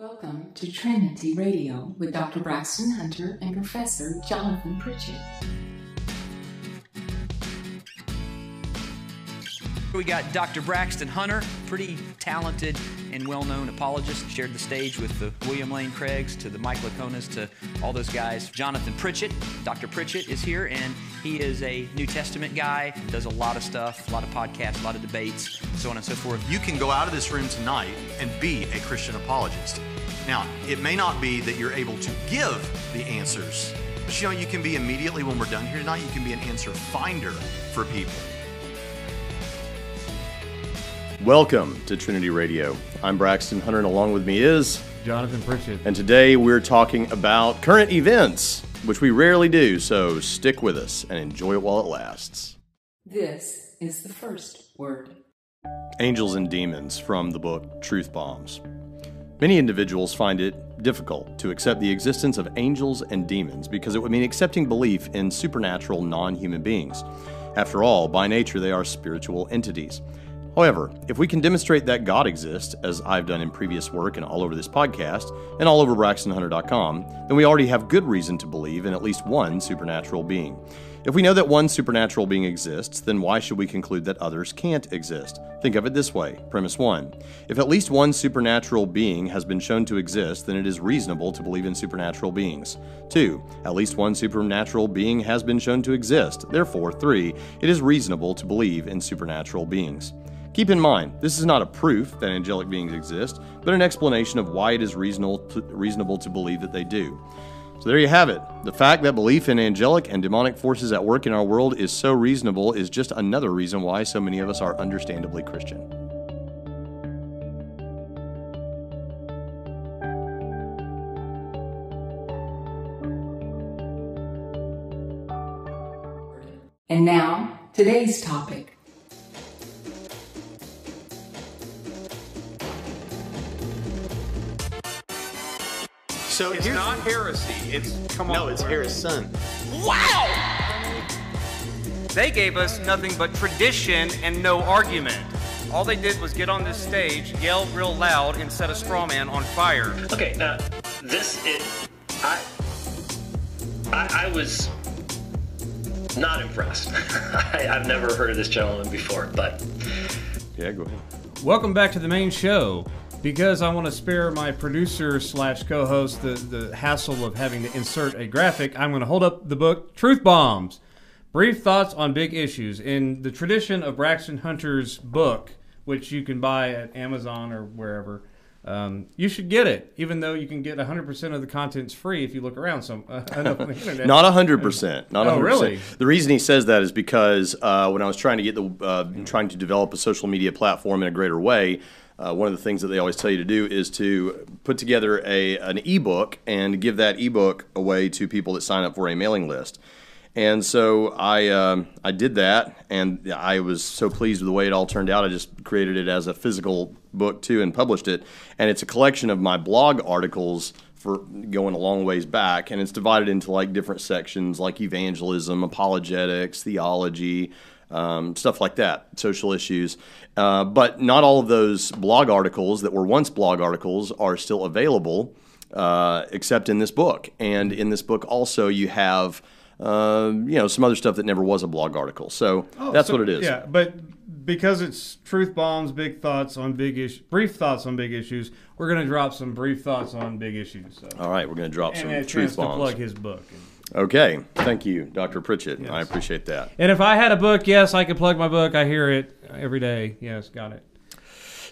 Welcome to Trinity Radio with Dr. Braxton Hunter and Professor Jonathan Pritchett. We got Dr. Braxton Hunter, pretty talented and well known apologist, shared the stage with the William Lane Craigs to the Mike Liconas to all those guys. Jonathan Pritchett, Dr. Pritchett is here, and he is a New Testament guy, does a lot of stuff, a lot of podcasts, a lot of debates, so on and so forth. You can go out of this room tonight and be a Christian apologist. Now, it may not be that you're able to give the answers, but you know, you can be immediately when we're done here tonight, you can be an answer finder for people. Welcome to Trinity Radio. I'm Braxton Hunter, and along with me is Jonathan Pritchett. And today we're talking about current events, which we rarely do, so stick with us and enjoy it while it lasts. This is the first word. Angels and Demons from the book Truth Bombs. Many individuals find it difficult to accept the existence of angels and demons because it would mean accepting belief in supernatural non human beings. After all, by nature, they are spiritual entities. However, if we can demonstrate that God exists, as I've done in previous work and all over this podcast, and all over BraxtonHunter.com, then we already have good reason to believe in at least one supernatural being. If we know that one supernatural being exists, then why should we conclude that others can't exist? Think of it this way Premise 1. If at least one supernatural being has been shown to exist, then it is reasonable to believe in supernatural beings. 2. At least one supernatural being has been shown to exist. Therefore, 3. It is reasonable to believe in supernatural beings. Keep in mind, this is not a proof that angelic beings exist, but an explanation of why it is reasonable to, reasonable to believe that they do. So there you have it. The fact that belief in angelic and demonic forces at work in our world is so reasonable is just another reason why so many of us are understandably Christian. And now, today's topic. So It's here's- not heresy. It's come on. No, it's Harris' son. Wow! They gave us nothing but tradition and no argument. All they did was get on this stage, yell real loud, and set a straw man on fire. Okay, now this it I I, I was not impressed. I, I've never heard of this gentleman before, but Yeah, go ahead. Welcome back to the main show. Because I want to spare my producer slash co-host the, the hassle of having to insert a graphic, I'm going to hold up the book Truth Bombs. Brief thoughts on big issues. In the tradition of Braxton Hunter's book, which you can buy at Amazon or wherever, um, you should get it, even though you can get 100% of the contents free if you look around some uh, enough on the internet. Not hundred percent. Not Oh, hundred really? percent. The reason he says that is because uh, when I was trying to get the uh, trying to develop a social media platform in a greater way, uh, one of the things that they always tell you to do is to put together a an ebook and give that ebook away to people that sign up for a mailing list. And so I um, I did that, and I was so pleased with the way it all turned out. I just created it as a physical book too, and published it. And it's a collection of my blog articles for going a long ways back, and it's divided into like different sections, like evangelism, apologetics, theology, um, stuff like that, social issues. Uh, but not all of those blog articles that were once blog articles are still available, uh, except in this book. And in this book, also, you have. Uh, you know some other stuff that never was a blog article, so that's So, what it is. Yeah, but because it's truth bombs, big thoughts on big issues, brief thoughts on big issues, we're going to drop some brief thoughts on big issues. So. All right, we're going to drop and some truth chance to bombs. plug his book. Okay, thank you, Dr. Pritchett. I appreciate that. And if I had a book, yes, I could plug my book. I hear it every day. Yes, got it.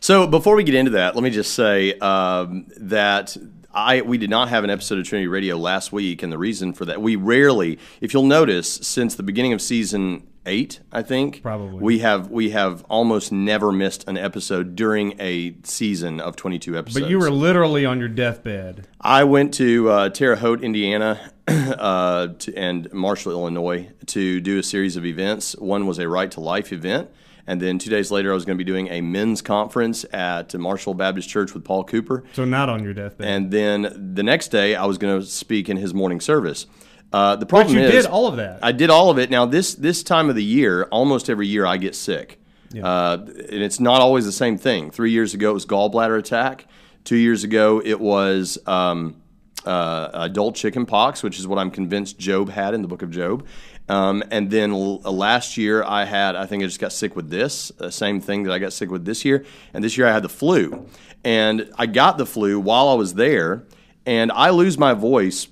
So before we get into that, let me just say um, that I we did not have an episode of Trinity Radio last week, and the reason for that we rarely, if you'll notice, since the beginning of season eight, I think Probably. we have we have almost never missed an episode during a season of twenty two episodes. But you were literally on your deathbed. I went to uh, Terre Haute, Indiana, uh, to, and Marshall, Illinois, to do a series of events. One was a Right to Life event, and then two days later, I was going to be doing a men's conference at Marshall Baptist Church with Paul Cooper. So not on your deathbed. And then the next day, I was going to speak in his morning service. Uh, the but problem you is, did all of that. I did all of it. Now this this time of the year, almost every year, I get sick, uh, and it's not always the same thing. Three years ago, it was gallbladder attack. Two years ago, it was um, uh, adult chicken pox, which is what I'm convinced Job had in the book of Job. Um, and then l- uh, last year, I had, I think I just got sick with this, uh, same thing that I got sick with this year. And this year, I had the flu. And I got the flu while I was there, and I lose my voice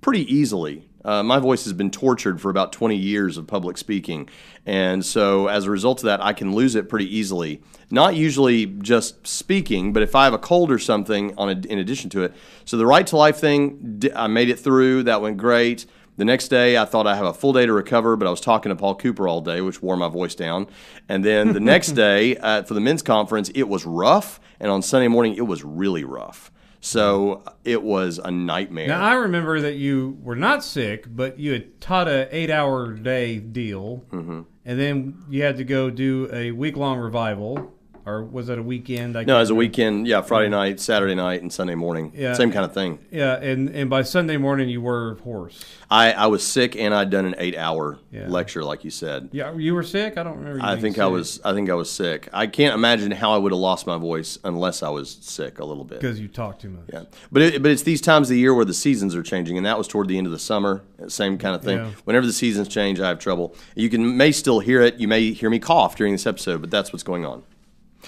pretty easily. Uh, my voice has been tortured for about 20 years of public speaking. And so, as a result of that, I can lose it pretty easily. Not usually just speaking, but if I have a cold or something on a, in addition to it. So, the right to life thing, I made it through. That went great. The next day, I thought I have a full day to recover, but I was talking to Paul Cooper all day, which wore my voice down. And then the next day, uh, for the men's conference, it was rough. And on Sunday morning, it was really rough. So it was a nightmare. Now I remember that you were not sick, but you had taught a eight hour day deal, Mm-hmm. and then you had to go do a week long revival, or was it a weekend? I no, can't as a weekend, yeah, Friday night, Saturday night, and Sunday morning. Yeah. Same kind of thing. Yeah, and and by Sunday morning you were hoarse. I, I was sick and I'd done an eight hour Yeah. lecture, like you said. Yeah, you were sick. I don't remember. You I think I was I think I was sick. I can't imagine how I would have lost my voice unless I was sick a little bit. because you talked too much. Yeah, but it, but it's these times of the year where the seasons are changing, and that was toward the end of the summer. Same kind of thing. Yeah. Whenever the seasons change, I have trouble. You can may still hear it. You may hear me cough during this episode, but that's what's going on.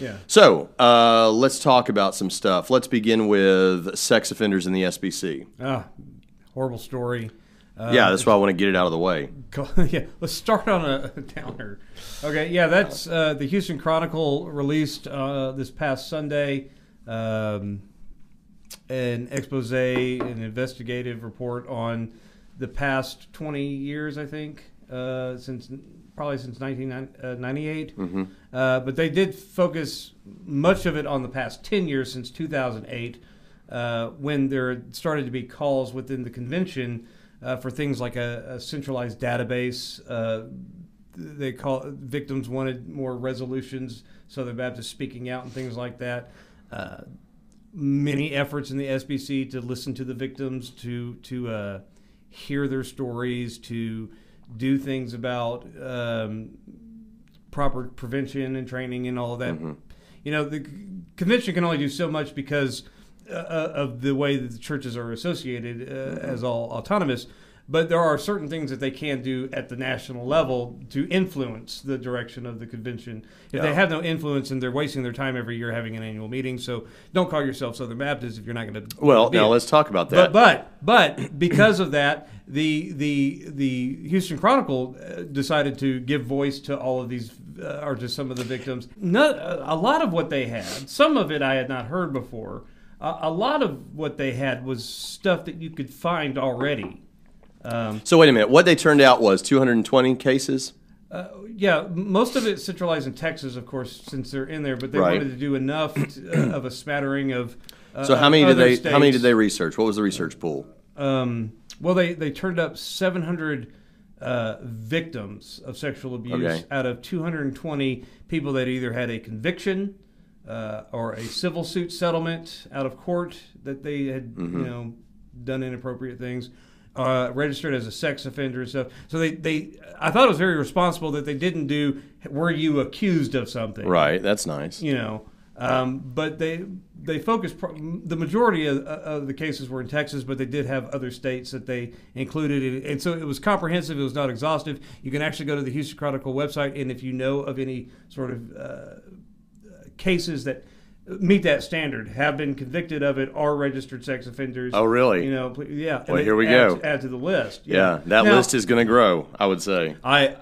Yeah. So uh, let's talk about some stuff. Let's begin with sex offenders in the SBC. Ah, horrible story. Uh, yeah, that's why I want to get it out of the way. Yeah, let's start on a downer. Okay, yeah, that's uh, the Houston Chronicle released uh, this past Sunday um, an expose, an investigative report on the past 20 years, I think, uh, since probably since 1998. Uh, but they did focus much of it on the past 10 years since 2008, uh, when there started to be calls within the convention uh, for things like a, a centralized database. Uh, they call victims wanted more resolutions, Southern Baptist speaking out and things like that. Uh, many efforts in the SBC to listen to the victims, to to uh, hear their stories, to do things about um, proper prevention and training and all of that. You know, the convention can only do so much because uh, of the way that the churches are associated uh, as all autonomous. But there are certain things that they can do at the national level to influence the direction of the convention. If they have no influence and they're wasting their time every year having an annual meeting, so don't call yourself Southern Baptist if you're not going to. Well, now let's talk about that. But but but because of that, the the the Houston Chronicle uh, decided to give voice to all of these, uh, or to some of the victims. No, a lot of what they had, some of it I had not heard before. A lot of what they had was stuff that you could find already. So wait a minute. What they turned out was 220 cases. Uh, Yeah, most of it centralized in Texas, of course, since they're in there. But they Right. wanted to do enough t- uh, of a smattering of. Uh, So how many did they? How many did they research? What was the research pool? Um, well, they, they turned up 700 uh, victims of sexual abuse Okay. out of 220 people that either had a conviction uh, or a civil suit settlement out of court that they had, Mm-hmm. you know, done inappropriate things. Uh, registered as a sex offender and stuff. So they, they, I thought it was very responsible that they didn't do. Were you accused of something? Right. That's nice. you know. Um, but they they focused. The majority of, of the cases were in Texas, but they did have other states that they included, in, and so it was comprehensive. It was not exhaustive. You can actually go to the Houston Chronicle website, and if you know of any sort of uh, cases that meet that standard, have been convicted of it, are registered sex offenders. Oh, really? You know, yeah. Well, here we add, go. Add to the list. Yeah, that Now, list is going to grow. I would say. I,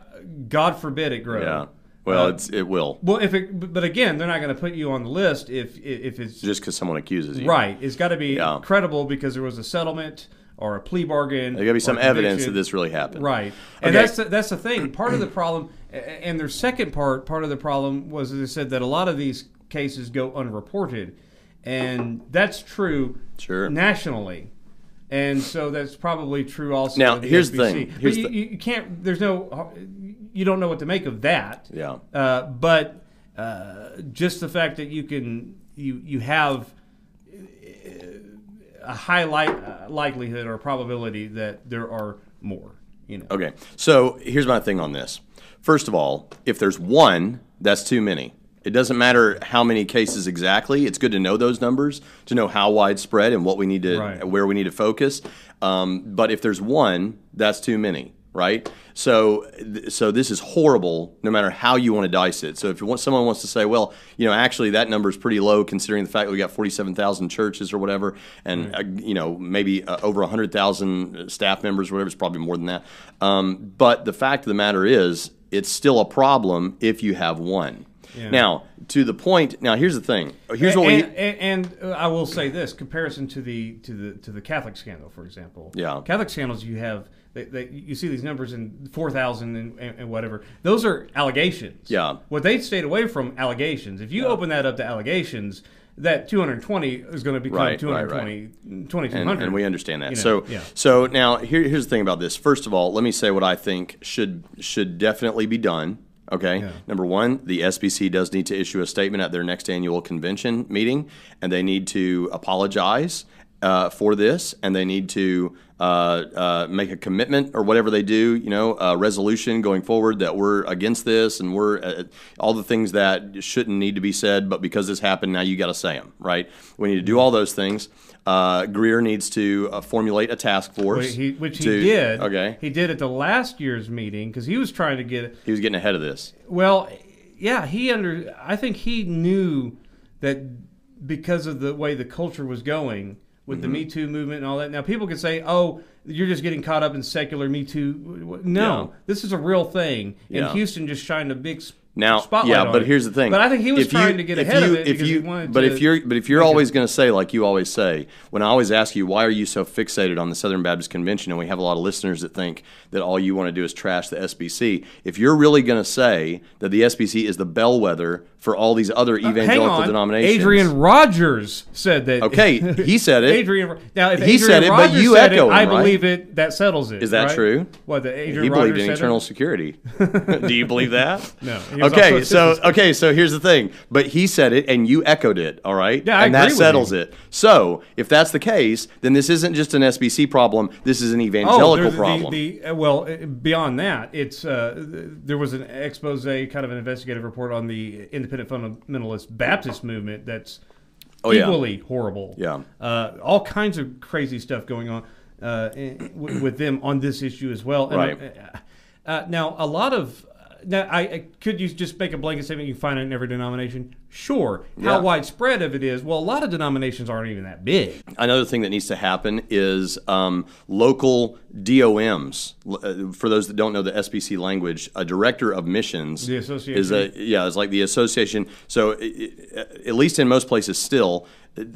God forbid it grow. Yeah. Well, Uh, it's it will Well, if it, but again, they're not going to put you on the list if if it's just because someone accuses you. right. It's got to be Yeah. credible because there was a settlement or a plea bargain. There got to be some evidence that this really happened. Right, and Okay. that's the, that's the thing. Part of the problem, and their second part, part of the problem was they said that a lot of these cases go unreported, and that's true. Sure. Nationally. And so that's probably true also. Now, the here's the thing. But Here's you, the- you can't. There's no. You don't know what to make of that. Yeah. Uh, but uh, just the fact that you can you you have a high li- uh, likelihood or probability that there are more. You know. Okay. So here's my thing on this. First of all, if there's one, that's too many. It doesn't matter how many cases exactly. It's good to know those numbers to know how widespread and what we need to Right. where we need to focus. Um, but if there's one, that's too many, right? So, th- so this is horrible. No matter how you want to dice it. So, if you want, someone wants to say, well, you know, actually that number is pretty low considering the fact that we got forty-seven thousand churches or whatever, and uh, you know maybe uh, over hundred thousand staff members, or whatever. It's probably more than that. Um, but the fact of the matter is, it's still a problem if you have one. Now, to the point. Now, here's the thing. Here's what we. and, and, and uh, I will say this: comparison to the to the to the Catholic scandal, for example. Yeah. Catholic scandals, you have they, they, you see these numbers in four thousand and, and, and whatever. Those are allegations. Yeah. What they stayed away from allegations. If you open that up to allegations, that 220 is going to become Right, right, 220, and, and we understand that. You know, so, yeah. so now here, here's the thing about this. First of all, let me say what I think should should definitely be done. Okay. Yeah. Number one, the SBC does need to issue a statement at their next annual convention meeting, and they need to apologize uh, for this, and they need to uh, uh, make a commitment or whatever they do. You know, a resolution going forward that we're against this, and we're uh, all the things that shouldn't need to be said, but because this happened, now you got to say them. Right. We need to do all those things. Uh, Greear needs to uh, formulate a task force, Which he, which he did. Okay, He did at the last year's meeting because he was trying to get he was getting ahead of this. Well, yeah, he under. I think he knew that because of the way the culture was going with the Mm-hmm. Me Too movement and all that. Now, people can say, "Oh, you're just getting caught up in secular Me Too." No, Yeah. this is a real thing, and Yeah. Houston just shined a big Now, spotlight yeah, but it. here's the thing. But I think he was If you- trying to get ahead you- of it if because you, he wanted but if you're, but if you're always going to say, like you always say, when I always ask you, why are you so fixated on the Southern Baptist Convention, and we have a lot of listeners that think that all you want to do is trash the SBC. If you're really going to say that the SBC is the bellwether for all these other Uh, Hang evangelical on. denominations, Adrian Rogers said that. Okay, he said it. Adrian. Now, if He Adrian said it, but you said echo it, I him, right? believe it. That settles it. Is that right? true? What the Adrian he believed in said eternal it? security. Do you believe that? No. Okay, so okay, so here's the thing. But he said it, and you echoed it. All right. Yeah, I and agree that with settles you. it. So if that's the case, then this isn't just an SBC problem. This is an evangelical there's problem. The, the, uh, well, uh, beyond that, it's uh, there was an expose, kind of an investigative report on the independent fundamentalist Baptist movement that's Oh, yeah. equally horrible. Yeah. uh, all kinds of crazy stuff going on uh, with, them on this issue as well. And, Right. uh, uh, now, a lot of now, I, I could you just make a blanket statement you can find it in every denomination? Sure. How Yeah. widespread of it is? Well, a lot of denominations aren't even that big. Another thing that needs to happen is um, local DOMs. Uh, For those that don't know the SBC language, a director of missions The is a yeah, it's like the association. So i- i- at least in most places, still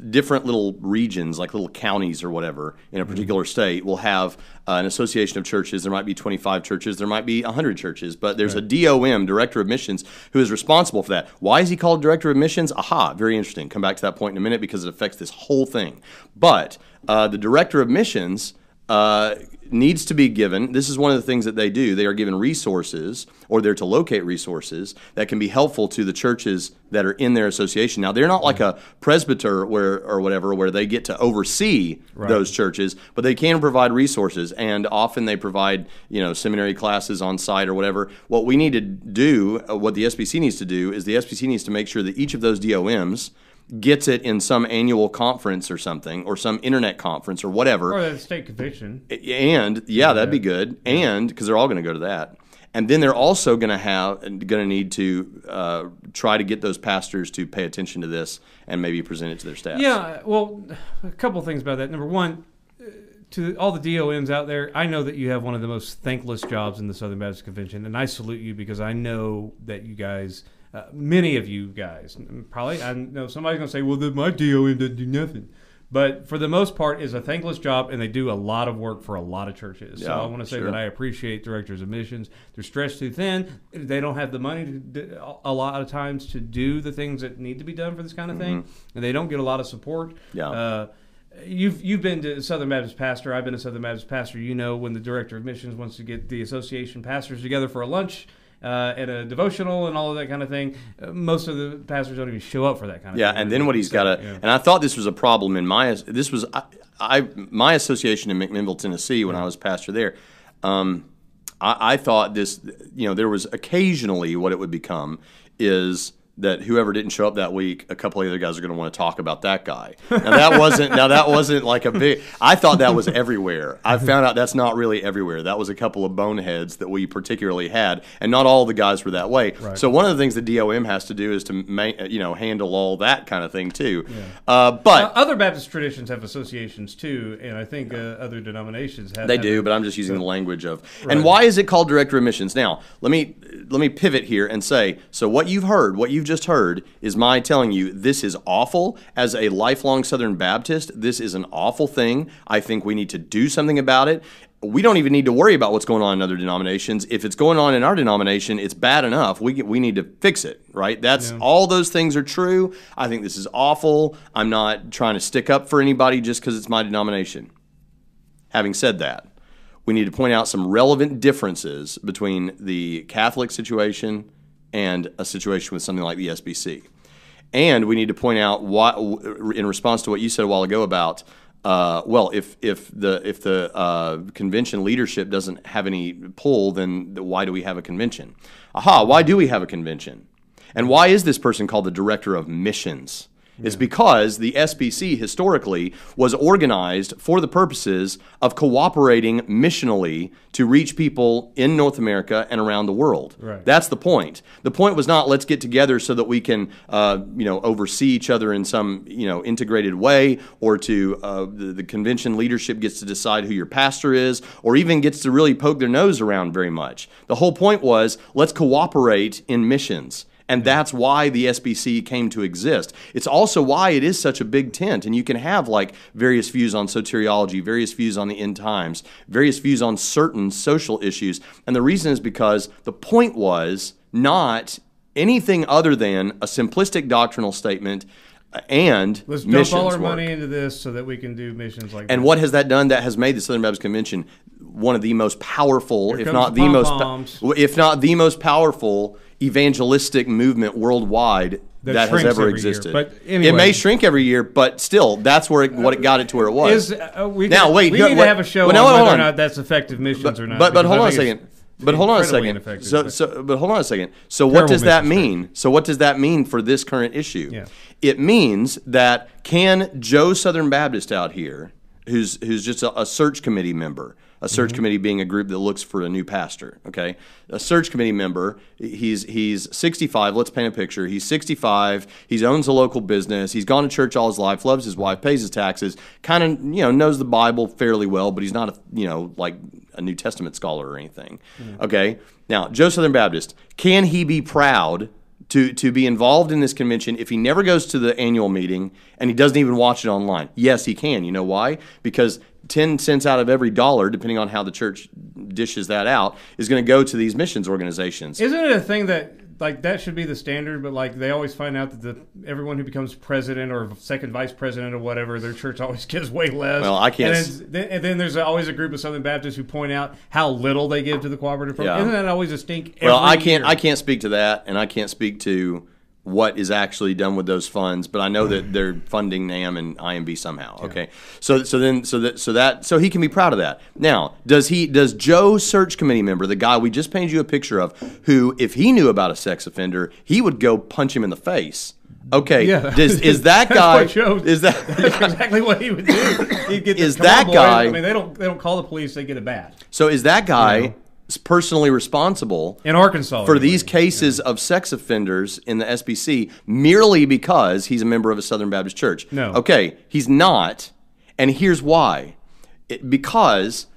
different little regions, like little counties or whatever, in a particular state, will have uh, an association of churches. There might be 25 churches, there might be 100 churches, but there's a DOM, director of missions, who is responsible for that. Why is he called director of missions? Aha, very interesting. Come back to that point in a minute because it affects this whole thing. But uh, the director of missions uh, needs to be given. This is one of the things that they do. They are given resources, or they're to locate resources that can be helpful to the churches that are in their association. Now, they're not like a presbyter where or whatever, where they get to oversee those churches, but they can provide resources, and often they provide you know seminary classes on site or whatever. What we need to do, uh, what the SBC needs to do, is the SBC needs to make sure that each of those DOMs gets it in some annual conference or something, or some internet conference or whatever. Or the state convention. And yeah, that'd be good. And because they're all going to go to that. And then they're also going to have going to need to uh, try to get those pastors to pay attention to this and maybe present it to their staff. Yeah, well, a couple things about that. Number one, uh, to all the DOMs out there, I know that you have one of the most thankless jobs in the Southern Baptist Convention, and I salute you because I know that you guys, uh, many of you guys, probably, I know somebody's going to say, well, then my DOM doesn't do nothing. But for the most part, is a thankless job, and they do a lot of work for a lot of churches. so I want to say sure. that I appreciate directors of missions. They're stretched too thin. They don't have the money do, a lot of times to do the things that need to be done for this kind of thing, and they don't get a lot of support. Mm-hmm. Yeah. Uh, You've you've been to Southern Baptist pastor. I've been a Southern Baptist pastor. You know when the director of missions wants to get the association pastors together for a lunch uh, and a devotional and all of that kind of thing. Uh, most of the pastors don't even show up for that kind of Yeah, thing. and then what he's got to, Yeah. and I thought this was a problem in my, this was, I, I my association in McMinnville, Tennessee, when I was pastor there. Um, I, I thought this, you know, there was occasionally what it would become is that whoever didn't show up that week, a couple of other guys are going to want to talk about that guy. Now that wasn't now that wasn't like a big. I thought that was everywhere. I found out that's not really everywhere. That was a couple of boneheads that we particularly had, and not all the guys were that way. So one of the things the DOM has to do is to ma- you know handle all that kind of thing too. Uh, but Uh, other Baptist traditions have associations too, and I think uh, other denominations have. They have do, but I'm just using the language of. And why is it called director of missions? Now, let me let me pivot here and say, so what you've heard, what you've just heard, is my telling you this is awful. As a lifelong Southern Baptist, this is an awful thing. I think we need to do something about it. We don't even need to worry about what's going on in other denominations. If it's going on in our denomination, it's bad enough. We get, we need to fix it, right? That's all those things are true. I think this is awful. I'm not trying to stick up for anybody just because it's my denomination. Having said that, we need to point out some relevant differences between the Catholic situation and a situation with something like the SBC. And we need to point out why, in response to what you said a while ago about, uh, well, if if the if the uh, convention leadership doesn't have any pull, then why do we have a convention? Aha! Why do we have a convention? And why is this person called the director of missions? It's because the SBC historically was organized for the purposes of cooperating missionally to reach people in North America and around the world. Right. That's the point. The point was not let's get together so that we can, uh, you know, oversee each other in some, you know, integrated way, or to uh, the, the convention leadership gets to decide who your pastor is, or even gets to really poke their nose around very much. The whole point was let's cooperate in missions. And that's why the SBC came to exist. It's also why it is such a big tent. And you can have like various views on soteriology, various views on the end times, various views on certain social issues. And the reason is because the point was not anything other than a simplistic doctrinal statement and Let's dump all our work. money into this so that we can do missions like. And what has that done? That has made the Southern Baptist Convention one of the most powerful, Here if not the most, if not the most powerful evangelistic movement worldwide That that, has ever every year. existed. But it may shrink every year, but still, that's where it, what it got it to where it was. Is uh, we Now, wait, We no, need to have a show well, on whether on. or not that's effective missions but, or not. but, but hold on a second. But hold on a second. So, but- so, but hold on a second. So, what does that mean? So, what does that mean for this current issue? Yeah. It means that can Joe Southern Baptist out here, who's who's just a, a search committee member, a search Mm-hmm. committee being a group that looks for a new pastor. Okay, a search committee member. He's he's 65. Let's paint a picture. He's 65. He owns a local business. He's gone to church all his life. Loves his wife. Pays his taxes. Kind of you know knows the Bible fairly well, but he's not a you know like a New Testament scholar or anything. Okay. Now, Joe Southern Baptist, can he be proud to to be involved in this convention if he never goes to the annual meeting and he doesn't even watch it online? Yes, he can. You know why? Because 10 cents out of every dollar, depending on how the church dishes that out, is going to go to these missions organizations. Isn't it a thing that like that should be the standard? But like they always find out that the everyone who becomes president or second vice president or whatever, their church always gives way less. Well, I can't And, then, and then there's always a group of Southern Baptists who point out how little they give to the cooperative program. Yeah. Isn't that always a stink? well, I can't year? I can't speak to that, and I can't speak to what is actually done with those funds, but I know that mm. they're funding NAMB and IMB somehow. Okay, so so then so that so that so he can be proud of that. Now, does he does Joe search committee member, the guy we just painted you a picture of, who if he knew about a sex offender, he would go punch him in the face. Okay, Yeah. does, is that guy Joe- is that exactly what he would do. He'd get Is "Come that boys." guy- I mean, they don't they don't call the police; they get a bat. so is that guy You know. Personally responsible In Arkansas, for these cases of sex offenders in the SBC merely because he's a member of a Southern Baptist church. No. Okay, he's not. And here's why. It- because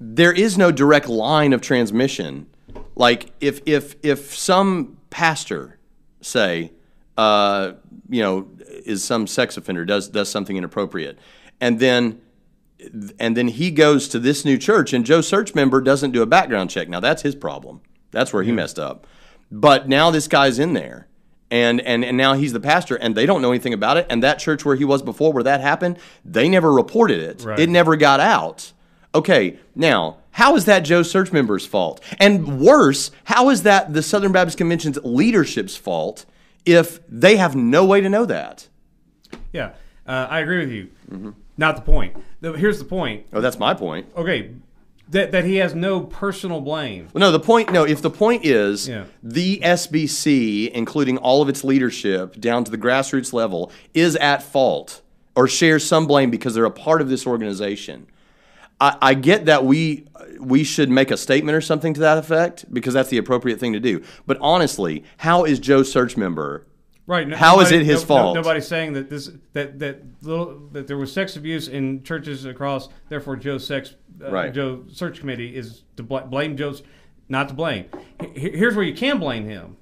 there is no direct line of transmission. Like if if if some pastor say uh, you know is some sex offender does does something inappropriate and then and then he goes to this new church and Joe Search member doesn't do a background check. Now that's his problem. That's where he messed up. But now this guy's in there. And, and and now he's the pastor and they don't know anything about it and that church where he was before where that happened they never reported it Right. it never got out okay now how is that joe search member's fault and worse how is that the southern baptist convention's leadership's fault if they have no way to know that Yeah, uh, I agree with you. Mm-hmm. Not the point. The, here's the point. oh that's my point Okay, that that he has no personal blame. Well, no, the point. No, if the point is Yeah. the SBC, including all of its leadership down to the grassroots level, is at fault or shares some blame because they're a part of this organization. I, I get that we we should make a statement or something to that effect because that's the appropriate thing to do. But honestly, how is Joe Search member? Right. no- How is nobody- it his no- no- fault? nobody's saying that this that that little that there was sex abuse in churches across. Therefore, Joe's sex uh, Right. Joe search committee is to bl- blame Joe's not to blame. H- here's where you can blame him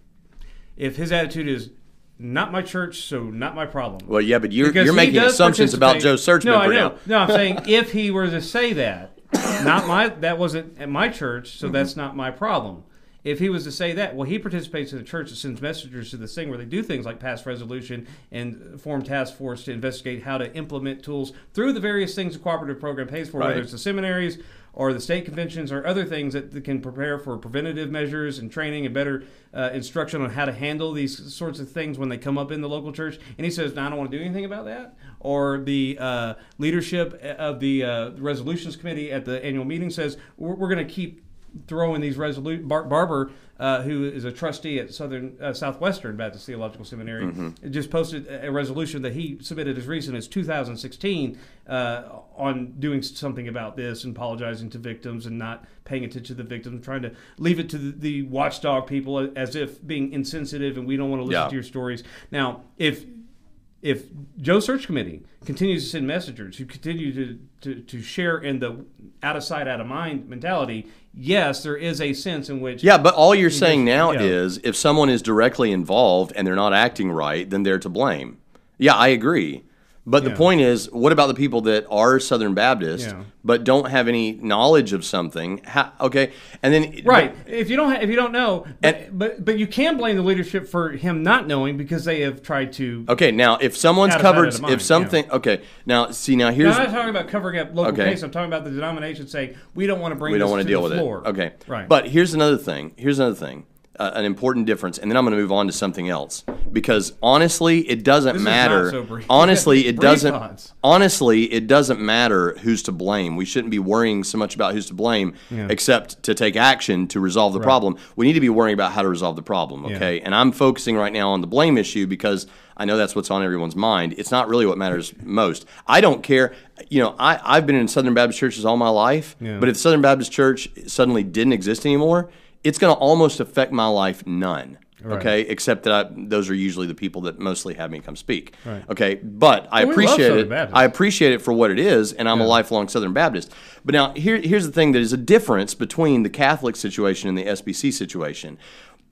if his attitude is. Not my church, so not my problem. Well, yeah, but you're Because you're making assumptions about participate- Joe Search no, I know. now. No, I'm saying if he were to say that, not my that wasn't at my church, Mm-hmm. so that's not my problem. If he was to say that, well, he participates in a church that sends messengers to this thing where they do things like pass resolution and form task force to investigate how to implement tools through the various things the cooperative program pays for, Right. whether it's the seminaries or the state conventions or other things that that can prepare for preventative measures and training and better uh, instruction on how to handle these sorts of things when they come up in the local church. And he says, "No, I don't want to do anything about that." Or the uh, leadership of the uh, resolutions committee at the annual meeting says, "We're, we're going to keep." Throwing these resolu Bart Barber, uh, who is a trustee at Southern uh, Southwestern Baptist Theological Seminary, just posted a a resolution that he submitted as recent as 2016 uh, on doing something about this and apologizing to victims and not paying attention to the victims, trying to leave it to the, the watchdog people as if being insensitive and we don't want to listen Yeah. to your stories. Now, if if Joe Search Committee continues to send messengers who continue to, to, to share in the out of sight, out of mind mentality, yes, there is a sense in which Yeah, but all you're saying now yeah. is if someone is directly involved and they're not acting right, then they're to blame. Yeah, I agree. But the point is, what about the people that are Southern Baptist Yeah. but don't have any knowledge of something? How, okay, and then Right. If you don't, ha- if you don't know, but, And- but but you can blame the leadership for him not knowing because they have tried to. Okay, now if someone's Out of sight, covered, mind, if something, okay, now see now here's Now, I'm not talking about covering up local Okay. case. I'm talking about the denomination saying we don't want to bring. we don't this want to to deal with floor. it. Okay, Right. But here's another thing. Here's another thing. Uh, an important difference, and then I'm going to move on to something else because honestly, it doesn't This matter. so honestly, it doesn't. thoughts. Honestly, it doesn't matter who's to blame. We shouldn't be worrying so much about who's to blame, except to take action to resolve the problem. We need to be worrying about how to resolve the problem. Okay, and I'm focusing right now on the blame issue because I know that's what's on everyone's mind. It's not really what matters most. I don't care. You know, I, I've been in Southern Baptist churches all my life, Yeah. but if Southern Baptist Church suddenly didn't exist anymore, it's going to almost affect my life none. Okay, except that I, those are usually the people that mostly have me come speak. Right. Okay, but I Well, appreciate it. I appreciate it for what it is, and I'm a lifelong Southern Baptist. But now here, here's the thing: that is a difference between the Catholic situation and the SBC situation.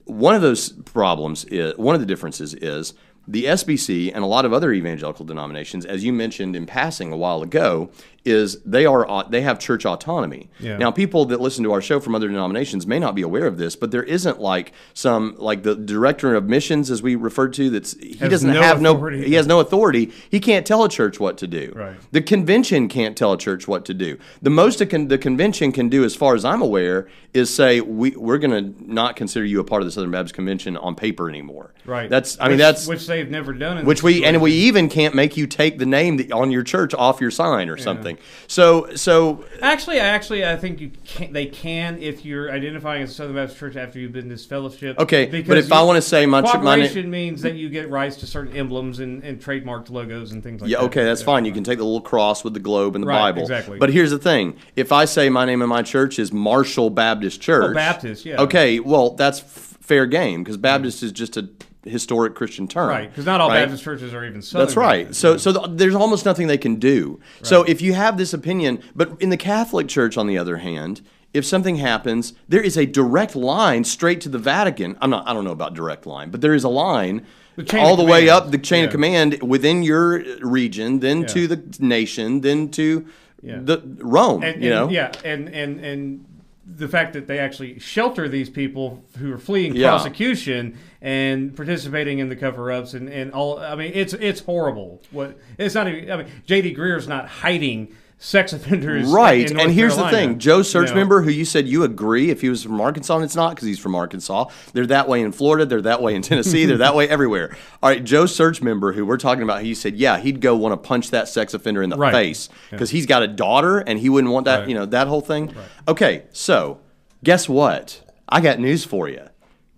One of those problems is one of the differences is the SBC and a lot of other evangelical denominations, as you mentioned in passing a while ago, is they are they have church autonomy. Yeah. Now, people that listen to our show from other denominations may not be aware of this, but there isn't like some like the director of missions, as we referred to. That's he Has doesn't no have no authority. he has no authority. He can't tell a church what to do. Right. The convention can't tell a church what to do. The most a con- the convention can do, as far as I'm aware, is say we we're going to not consider you a part of the Southern Baptist Convention on paper anymore. Right. That's I mean Which- that's which they've never done. In which we and we even can't make you take the name that, on your church off your sign or something. So so Actually, I actually I think you can. They can if you're identifying as a Southern Baptist Church after you've been this fellowship. Okay, but if I wanna say my ch- my cooperation means that you get rights to certain emblems and, and trademarked logos and things like Yeah, that. Yeah, okay, that's fine. You can take the little cross with the globe and the Right, Bible. exactly. But here's the thing: if I say my name in my church is Marshall Baptist Church, Oh, Baptist, yeah. Okay, well that's f- fair game because Baptist is just a historic Christian term, Right, because not all right? Baptist churches are even Southern. That's right. Baptist. So, so th- there's almost nothing they can do. So, if you have this opinion, but in the Catholic Church, on the other hand, if something happens, there is a direct line straight to the Vatican. I'm not. I don't know about direct line, but there is a line The all the way up the chain of command within your region, then Yeah. to the nation, then to Yeah. the Rome. and, you and- know. yeah, and and and the fact that they actually shelter these people who are fleeing Yeah. prosecution and participating in the cover-ups and, and all. I mean, it's it's horrible. What it's not even. I mean, J.D. Greear's not hiding sex offenders. Right. and here's Carolina, the thing Joe Search you know? member, who you said you agree if he was from Arkansas, and it's not because he's from Arkansas. They're that way in Florida. They're that way in Tennessee. they're that way everywhere. All right. Joe Search member, who we're talking about, he said, yeah, he'd go want to punch that sex offender in the Right. face because he's got a daughter and he wouldn't want that, Right. you know, that whole thing. Okay. So guess what? I got news for you.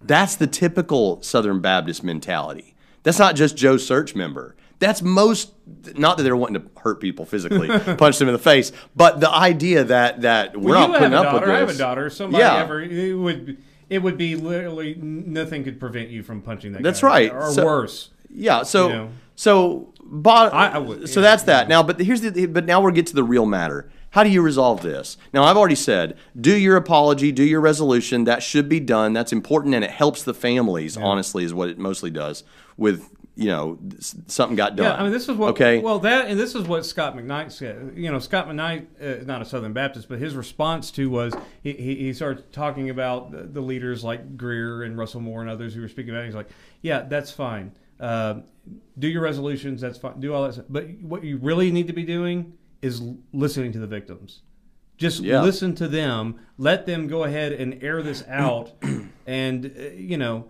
That's the typical Southern Baptist mentality. That's not just Joe Search member. That's most not that they're wanting to hurt people physically, punch them in the face, but the idea that that we're Well, not putting have a up daughter. with I have a daughter. Somebody Yeah. ever it would it would be literally nothing could prevent you from punching that. That's right. or So- worse. Yeah. So You know. so I- I would- so yeah, that's that. Now, but here's the but now we're get to the real matter. How do you resolve this? Now, I've already said, do your apology, do your resolution. That should be done. That's important, and it helps the families. Honestly, is what it mostly does. With you know, something got done. Yeah, I mean, this is what. Okay. Well, that and this is what Scot McKnight said. You know, Scot McKnight uh, is not a Southern Baptist, but his response to was he, he, he started talking about the, the leaders like Greear and Russell Moore and others who were speaking about. it. He's like, yeah, that's fine. Uh, do your resolutions. That's fine. Do all that. Stuff. But what you really need to be doing is listening to the victims. Just Yeah. listen to them. Let them go ahead and air this out, and uh, you know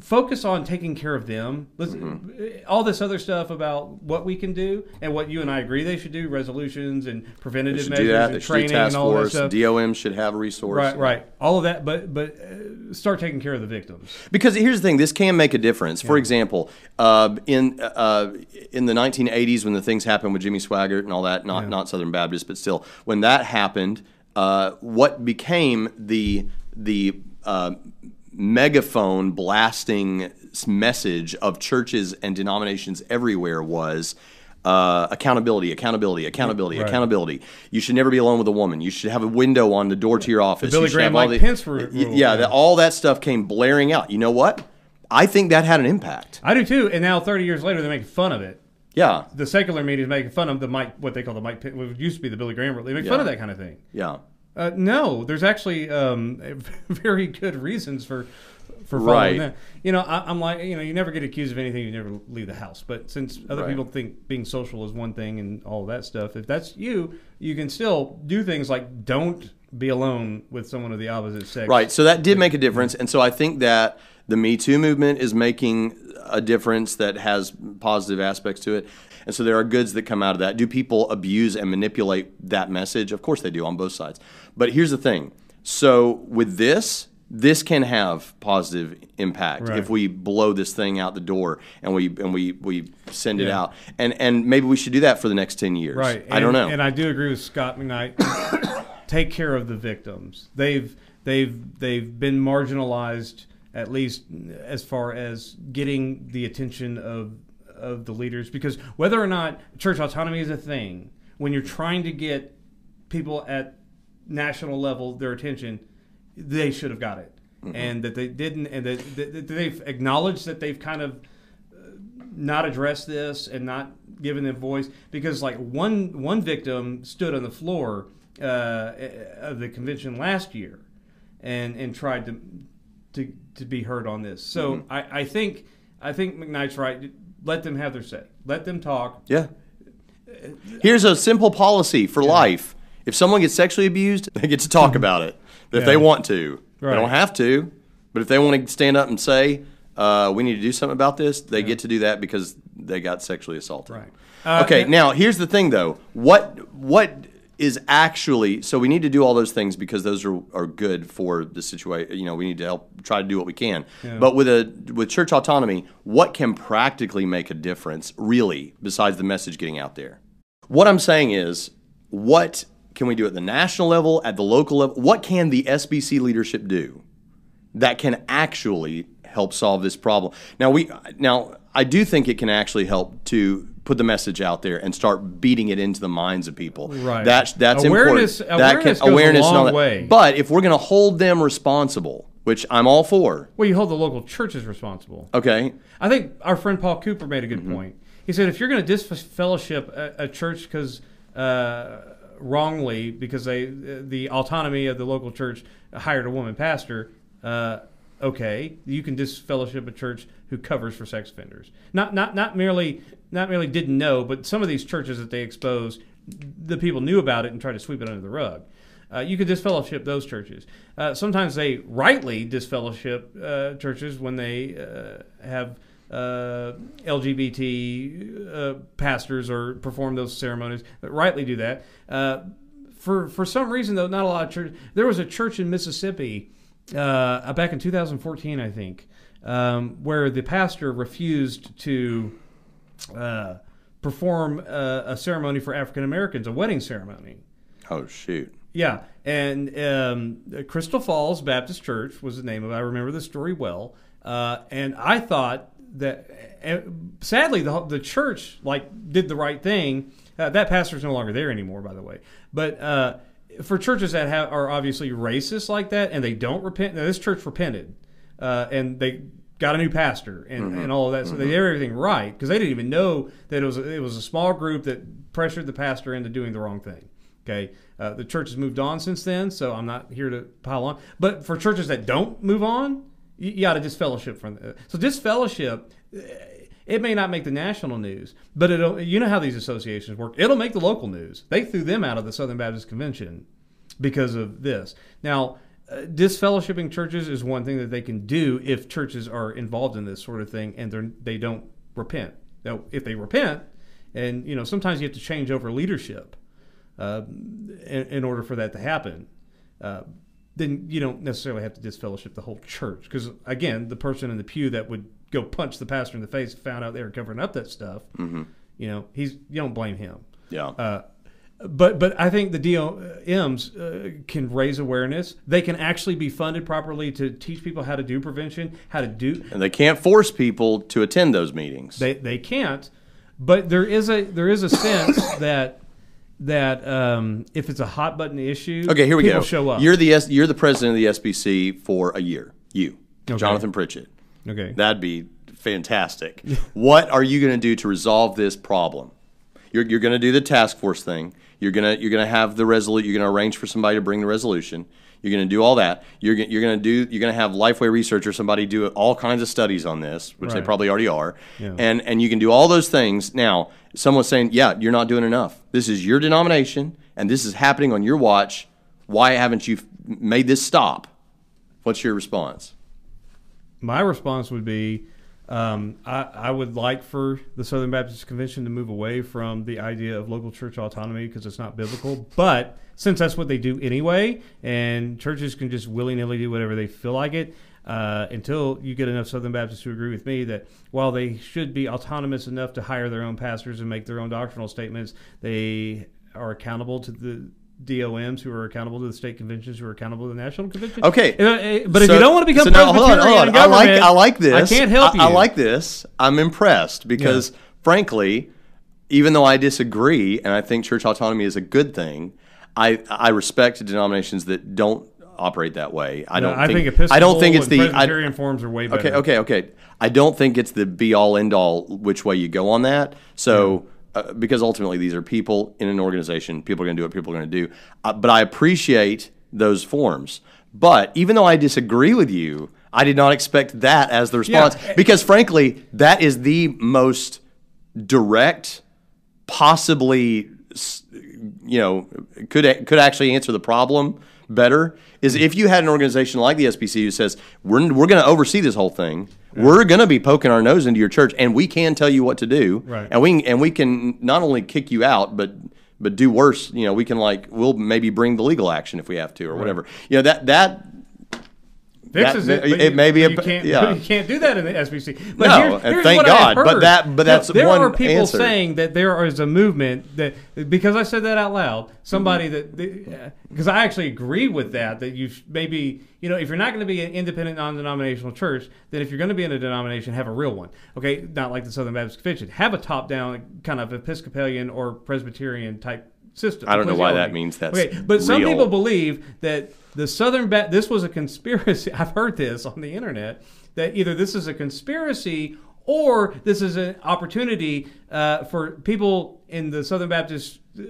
focus on taking care of them. Listen, Mm-hmm. All this other stuff about what we can do and what you and I agree they should do, resolutions and preventative measures and They should do training task and all force. that stuff. DOM should have a resource. Right, right. All of that, but but uh, start taking care of the victims. Because here's the thing: this can make a difference. For example, uh, in uh, in the 1980s, when the things happened with Jimmy Swaggart and all that, not not Southern Baptist, but still, when that happened, uh, what became the the uh, megaphone blasting message of churches and denominations everywhere was. Uh, accountability, accountability, accountability, Right. accountability. You should never be alone with a woman. You should have a window on the door to your office. Billy You Graham, Mike the- Pence ru- rule, yeah, yeah. that- all that stuff came blaring out. You know what? I think that had an impact. I do too. And now, thirty years later, they make fun of it. Yeah, The secular media is making fun of the Mike, what they call the Mike, Pence- what used to be the Billy Graham rule. They make fun of that kind of thing. yeah. Uh, no, there's actually um, very good reasons for for following Right. that. You know, I, I'm like, you know, you never get accused of anything, you never leave the house. But since other Right. people think being social is one thing and all that stuff, if that's you, you can still do things like don't be alone with someone of the opposite sex. Right. So that did make a difference, and so I think that the Me Too movement is making a difference that has positive aspects to it. And so there are goods that come out of that. Do people abuse and manipulate that message? Of course they do on both sides. But here's the thing. So with this, this can have positive impact Right. if we blow this thing out the door and we and we we send it out. And and maybe we should do that for the next 10 years. Right. I don't know. And I do agree with Scot McKnight. Take care of the victims. They've they've they've been marginalized at least as far as getting the attention of of the leaders because whether or not church autonomy is a thing, when you're trying to get people at national level their attention, they should have got it. Mm-hmm. And that they didn't, and that, that, they've acknowledged that they've kind of uh, not addressed this and not given them voice because like one one victim stood on the floor uh, uh of the convention last year and and tried to to, to be heard on this. So mm-hmm. I, I think I think McKnight's right. Let them have their say. Let them talk. Yeah. Here's a simple policy for life. If someone gets sexually abused, they get to talk about it. If Yeah. they want to, they don't have to. But if they want to stand up and say, uh, "We need to do something about this," they get to do that because they got sexually assaulted. Right. Uh, okay. now here's the thing, though. What what is actually so we need to do all those things because those are, are good for the situation. You know, we need to help try to do what we can. But with a with church autonomy, what can practically make a difference, really, besides the message getting out there? What I'm saying is, what can we do at the national level, at the local level? What can the SBC leadership do that can actually help solve this problem? Now we now I do think it can actually help to put the message out there and start beating it into the minds of people. Right. That's that's Awareness- important. That awareness goes a awareness all long way. But if we're going to hold them responsible, which I'm all for, Well, you hold the local churches responsible. okay, I think our friend Paul Cooper made a good Mm-hmm. point. He said if you're going to disfellowship a, a church because uh, wrongly because they the autonomy of the local church hired a woman pastor, uh, okay, you can disfellowship a church who covers for sex offenders. Not not not merely not merely didn't know, but some of these churches that they expose, the people knew about it and tried to sweep it under the rug. Uh, you could disfellowship those churches. Uh, sometimes they rightly disfellowship uh, churches when they uh, have uh, LGBT uh, pastors or perform those ceremonies. But rightly do that. for for some reason, though, not a lot of churches. There was a church in Mississippi back in 2014, I think, um, where the pastor refused to uh, perform a ceremony for African Americans, a wedding ceremony. Oh shoot! Yeah, and um, Crystal Falls Baptist Church was the name of it. I remember the story well, uh, and I thought that uh, sadly the the church like did the right thing. Uh, that pastor's no longer there anymore, by the way. But uh, for churches that have, are obviously racist like that and they don't repent, now this church repented uh, and they got a new pastor and, mm-hmm. and all of that. So mm-hmm. they did everything right because they didn't even know that it was it was a small group that pressured the pastor into doing the wrong thing. Okay, uh, the church has moved on since then, so I'm not here to pile on. But for churches that don't move on, you, you got to disfellowship from. Uh, so disfellowship, uh, it may not make the national news, but it'll. You know how these associations work. It'll make the local news. They threw them out of the Southern Baptist Convention because of this. Now, uh, disfellowshipping churches is one thing that they can do if churches are involved in this sort of thing and they're they don't repent. Now, if they repent, and you know sometimes you have to change over leadership uh, in, in, order for that to happen. Uh, then you don't necessarily have to disfellowship the whole church because again, the person in the pew that would go punch the pastor in the face found out they were covering up that stuff. Mm-hmm. You know, he's you don't blame him. Yeah. Uh, but but I think the DOMs uh, can raise awareness. They can actually be funded properly to teach people how to do prevention, how to do. And they can't force people to attend those meetings. They they can't. But there is a there is a sense that that um, if it's a hot button issue, okay, here we go. Show up. You're the S, you're the president of the SBC for a year. You, okay. Jonathan Pritchett. Okay, that'd be fantastic. what are you going to do to resolve this problem? You're, you're going to do the task force thing. You're gonna you're gonna have the resolute. You're gonna arrange for somebody to bring the resolution. You're going to do all that. You're, going you're going to do. You're going to have Lifeway Research or somebody do all kinds of studies on this, which right. they probably already are. Yeah. And and you can do all those things. Now, someone's saying, "Yeah, you're not doing enough. This is your denomination, and this is happening on your watch. Why haven't you made this stop?" What's your response? My response would be um, I, I, would like for the Southern Baptist Convention to move away from the idea of local church autonomy because it's not biblical. But since that's what they do anyway, and churches can just willy nilly do whatever they feel like it, uh, until you get enough Southern Baptists to agree with me that while they should be autonomous enough to hire their own pastors and make their own doctrinal statements, they are accountable to the DOMs who are accountable to the state conventions, who are accountable to the national convention. Okay, uh, uh, but so, if you don't want to become so now, hold on, hold on. I like I like this. I can't help I, you. I like this. I'm impressed because, yeah. frankly, even though I disagree and I think church autonomy is a good thing, I I respect denominations that don't operate that way. I don't. I think, think I don't think it's the Presbyterian I, forms are way better. Okay, okay, okay. I don't think it's the be all end all which way you go on that. So. Yeah uh, because ultimately these are people in an organization. People are going to do what people are going to do. Uh, but I appreciate those forms. But even though I disagree with you, I did not expect that as the response yeah. because, frankly, that is the most direct, possibly, you know, could could actually answer the problem better. Is if you had an organization like the SBC who says we're we're going to oversee this whole thing we're going to be poking our nose into your church, and we can tell you what to do, right. and we and we can not only kick you out, but but do worse. You know, we can like we'll maybe bring the legal action if we have to or right. whatever. You know that that fixes that, it. it you, may be a you can't, yeah. you can't do that in the SBC. But no, here's, here's thank God. But that but that's no, there one are people answer. saying that there is a movement that because I said that out loud. Somebody mm-hmm. that because I actually agree with that that you maybe you know if you're not going to be an independent non-denominational church, then if you're going to be in a denomination, have a real one. Okay, not like the Southern Baptist Convention. Have a top-down kind of Episcopalian or Presbyterian type system. I don't know why that means that. okay. But real. some people believe that the Southern ba- this was a conspiracy. I've heard this on the internet that either this is a conspiracy or this is an opportunity uh, for people in the Southern Baptist uh,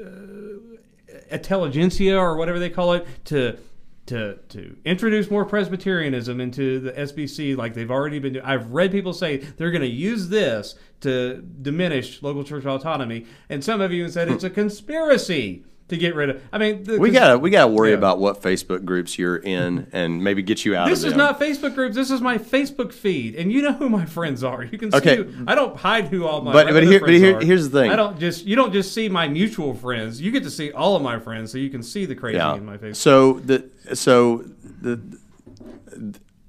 intelligentsia or whatever they call it to to to introduce more Presbyterianism into the SBC, like they've already been doing. I've read people say they're going to use this to diminish local church autonomy, and some have even said it's a conspiracy to get rid of. I mean, the, We gotta we gotta worry Yeah. about what Facebook groups you're in and maybe get you out This is them. not Facebook groups. This is my Facebook feed, and you know who my friends are. You can see. Okay. Who, I don't hide who all my friends are. But- but here- but here- here's the thing. I don't just you don't just see my mutual friends. You get to see all of my friends, so you can see the crazy yeah. in my face. So the so the.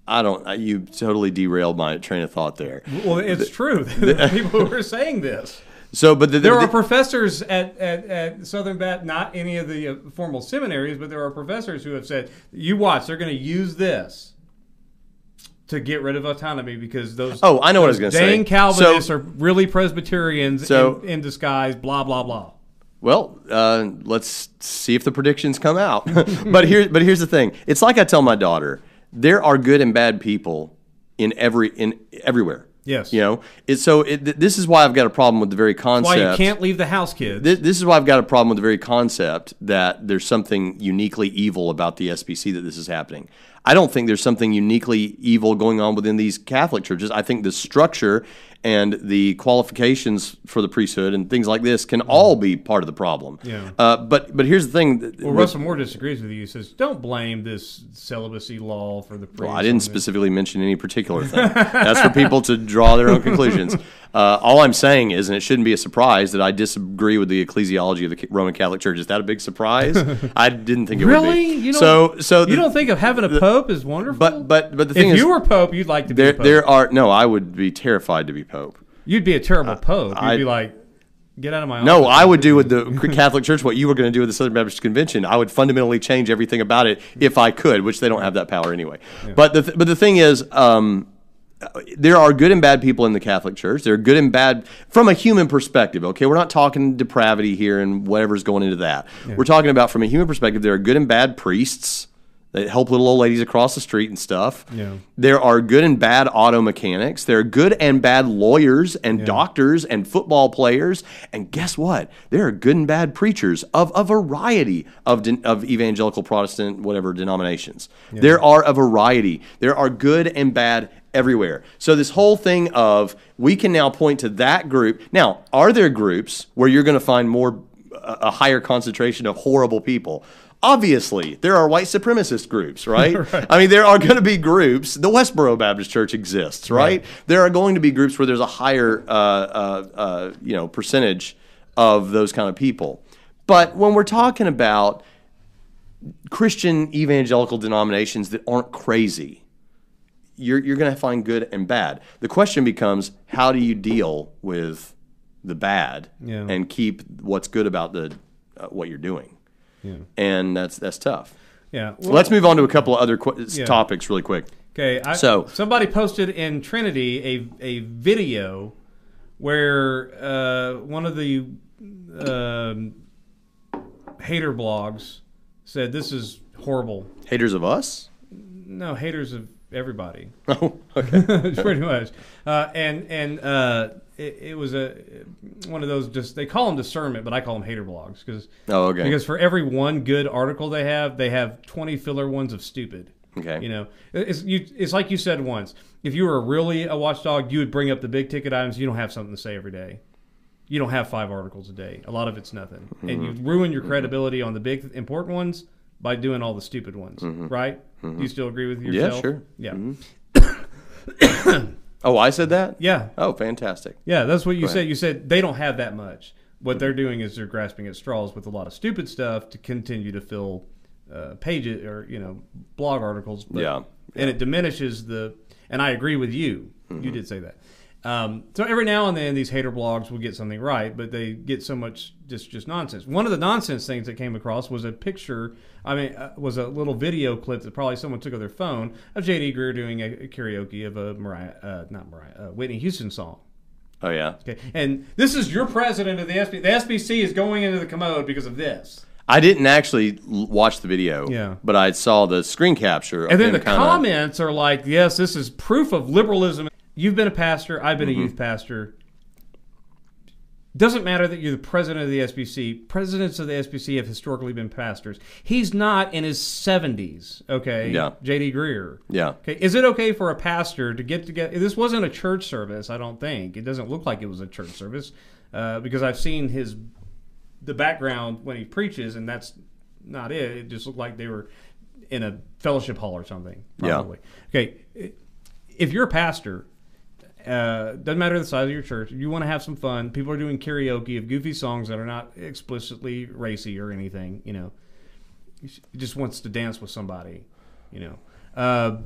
I don't. You totally derailed my train of thought there. well, it's true. There are people who are saying this. So, but the, There the- are professors at, at, at Southern Baptist, not any of the uh, formal seminaries, but there are professors who have said, "You watch, they're going to use this." To get rid of autonomy because those Oh, I know what I was gonna say. dang Calvinists So- are really Presbyterians So- in, in disguise. Blah blah blah. Well, uh, let's see if the predictions come out. but here, but here's the thing: it's like I tell my daughter, there are good and bad people in every in everywhere. Yes. You know, it's so. It, th- this is why I've got a problem with the very concept. Why you can't leave the house, kids? This, this is why I've got a problem with the very concept that there's something uniquely evil about the SBC that this is happening. I don't think there's something uniquely evil going on within these Catholic churches. I think the structure and the qualifications for the priesthood and things like this can all be part of the problem. Yeah. Uh, but but here's the thing. that- well, Russell Moore disagrees with you. He says, "Don't blame this celibacy law for the priests." Well, I didn't specifically mention any particular thing. That's for people to draw their own conclusions. Uh, all I'm saying is, and it shouldn't be a surprise, that I disagree with the ecclesiology of the Roman Catholic Church. Is that a big surprise? I didn't think it would Really? be. You don't, so, so you don't think of having a pope is wonderful? But but but the thing if is, you were pope, you'd like to be there pope. there are no. I would be terrified to be pope. you'd be a terrible pope. You'd I- be like, get out of my No. I would do with the Catholic Church what you were going to do with the Southern Baptist Convention. I would fundamentally change everything about it if I could, which they don't have that power anyway. But the th- but the thing is, um, there are good and bad people in the Catholic Church. There are good and bad from a human perspective. Okay, we're not talking depravity here and whatever's going into that. We're talking about from a human perspective. There are good and bad priests that help little old ladies across the street and stuff. Yeah. There are good and bad auto mechanics. There are good and bad lawyers and doctors and football players. And guess what? There are good and bad preachers of a variety of, de- of evangelical Protestant, whatever denominations. There are a variety. There are good and bad everywhere. So this whole thing of we can now point to that group. Now, are there groups where you're going to find more a a higher concentration of horrible people? Obviously, there are white supremacist groups, right? I mean, there are going to be groups. The Westboro Baptist Church exists, right? There are going to be groups where there's a higher, uh, uh, uh, you know, percentage of those kind of people. But when we're talking about Christian evangelical denominations that aren't crazy, you're, you're going to find good and bad. The question becomes how do you deal with the bad Yeah. and keep what's good about the uh, what you're doing? And that's that's tough. Yeah. So let's move on to a couple of other qu- Yeah. topics really quick. Okay, I, So- somebody posted in Trinity a a video where uh, one of the um, hater blogs said this is horrible. Haters of us? No, haters of everybody. Oh, okay. pretty much. Uh, and and uh, it, it was a one of those just they call them discernment, but I call them hater blogs because Oh, okay. because for every one good article they have, they have twenty filler ones of stupid. Okay. You know, it's you. It's like you said once. If you were really a watchdog, you would bring up the big ticket items. You don't have something to say every day. You don't have five articles a day. A lot of it's nothing, and you Mm-hmm. ruin your credibility on the big important ones by doing all the stupid ones. Mm-hmm. Right? Do you still agree with yourself? Yeah, sure. Yeah. Oh, I said that? Yeah. Oh, fantastic. Yeah, that's what you Go ahead. said. You said they don't have that much. What they're doing is they're grasping at straws with a lot of stupid stuff to continue to fill uh, pages or you know blog articles. But, Yeah, and it diminishes the. And I agree with you. You did say that. Um, so every now and then these hater blogs will get something right, but they get so much just just nonsense. One of the nonsense things that came across was a picture. I mean, uh, was a little video clip that probably someone took of their phone of J.D. Greear doing a, a karaoke of a Mariah, uh, not Mariah, uh, Whitney Houston song. Oh, yeah. Okay, and this is your president of the SBC. The SBC is going into the commode because of this. I didn't actually watch the video. Yeah. But I saw the screen capture. Of And then the comments are like, "Yes, this is proof of liberalism." You've been a pastor. I've Mm-hmm. been a youth pastor. Doesn't matter that you're the president of the SBC. Presidents of the SBC have historically been pastors. He's not in his 70s, okay? Yeah. J.D. Greear. Yeah. Okay, is it okay for a pastor to get together? This wasn't a church service, I don't think. It doesn't look like it was a church service uh, because I've seen his the background when he preaches, and that's not it. It just looked like they were in a fellowship hall or something. Yeah. Probably. Okay, if you're a pastor, uh, doesn't matter the size of your church. You want to have some fun. People are doing karaoke of goofy songs that are not explicitly racy or anything. You know, he just wants to dance with somebody. You know, uh,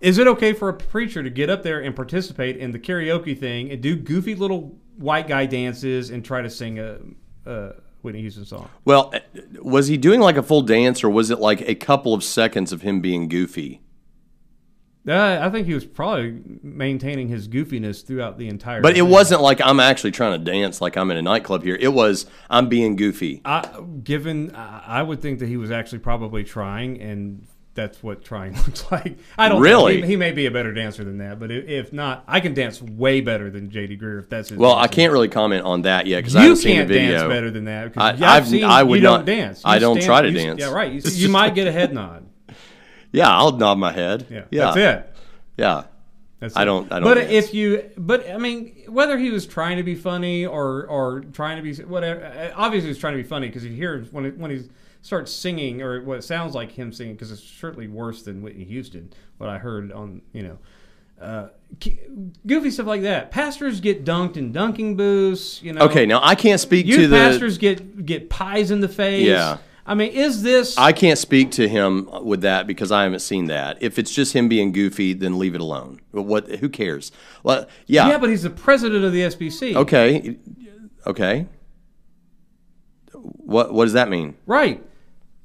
is it okay for a preacher to get up there and participate in the karaoke thing and do goofy little white guy dances and try to sing a, a Whitney Houston song? Well, was he doing like a full dance, or was it like a couple of seconds of him being goofy? Uh, I think he was probably maintaining his goofiness throughout the entire. But it wasn't like I'm actually trying to dance like I'm in a nightclub here. It was I'm being goofy. I, given, I would think that he was actually probably trying, and that's what trying looks like. I don't. Really? He, he may be a better dancer than that, but if not, I can dance way better than J.D. Greear if that's his. Well, I can't really comment on that yet because I haven't seen the can't video. dance better than that. I- I've seen I would you don't not- dance. I don't try to you- dance. Yeah, right. You, you might get a head nod. Yeah, I'll nod my head. Yeah, yeah, that's it. Yeah, That's I it. don't- I don't But dance. if you, but I mean, whether he was trying to be funny or or trying to be whatever, obviously he's trying to be funny because you hear when it, when he starts singing or what sounds like him singing because it's certainly worse than Whitney Houston. What I heard on you know. Uh, goofy stuff like that. Pastors get dunked in dunking booths. You know. Okay, now I can't speak Youth to the. pastors get get pies in the face. Yeah. I mean, is this? I can't speak to him with that because I haven't seen that. If it's just him being goofy, then leave it alone. But What? Who cares? Well, yeah. yeah, but he's the president of the SBC. okay. Okay. What? What does that mean? Right.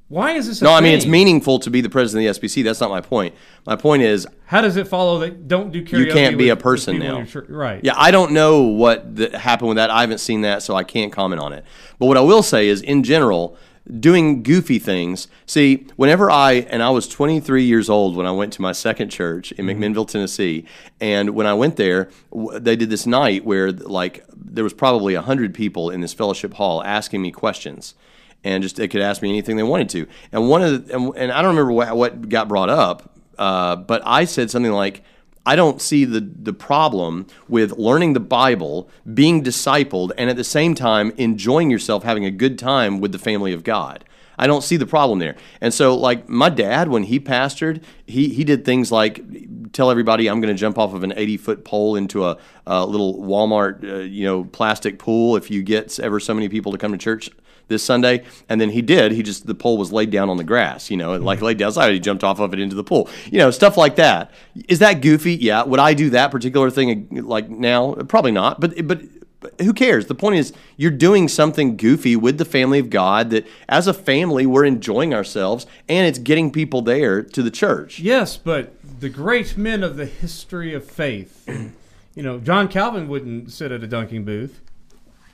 Why is this? A No, I mean it's meaningful to be the president of the SBC. That's not my point. My point is, How does it follow that don't do karaoke? You can't be with- a person with people in now. your? Right. yeah, I don't know what the, happened with that. I haven't seen that, so I can't comment on it. But what I will say is, in general, doing goofy things. See, whenever I and I was 23 years old when I went to my second church in McMinnville, Tennessee, and when I went there, they did this night where like there was probably hundred people in this fellowship hall asking me questions. And just they could ask me anything they wanted to. And one of the, and, and I don't remember what, what got brought up, uh, but I said something like, I don't see the, the problem with learning the Bible, being discipled, and at the same time enjoying yourself, having a good time with the family of God. I don't see the problem there. And so, like my dad, when he pastored, he he did things like tell everybody I'm going to jump off of an 80 foot pole into a, a little Walmart, uh, you know, plastic pool if you get ever so many people to come to church this Sunday. And then he did. He just the pole was laid down on the grass, you know, like laid down outside. He jumped off of it into the pool, you know, stuff like that. Is that goofy? Yeah. Would I do that particular thing like now? Probably not. But but but who cares? The point is, you're doing something goofy with the family of God that as a family, we're enjoying ourselves and it's getting people there to the church. Yes, but the great men of the history of faith, you know, John Calvin wouldn't sit at a dunking booth.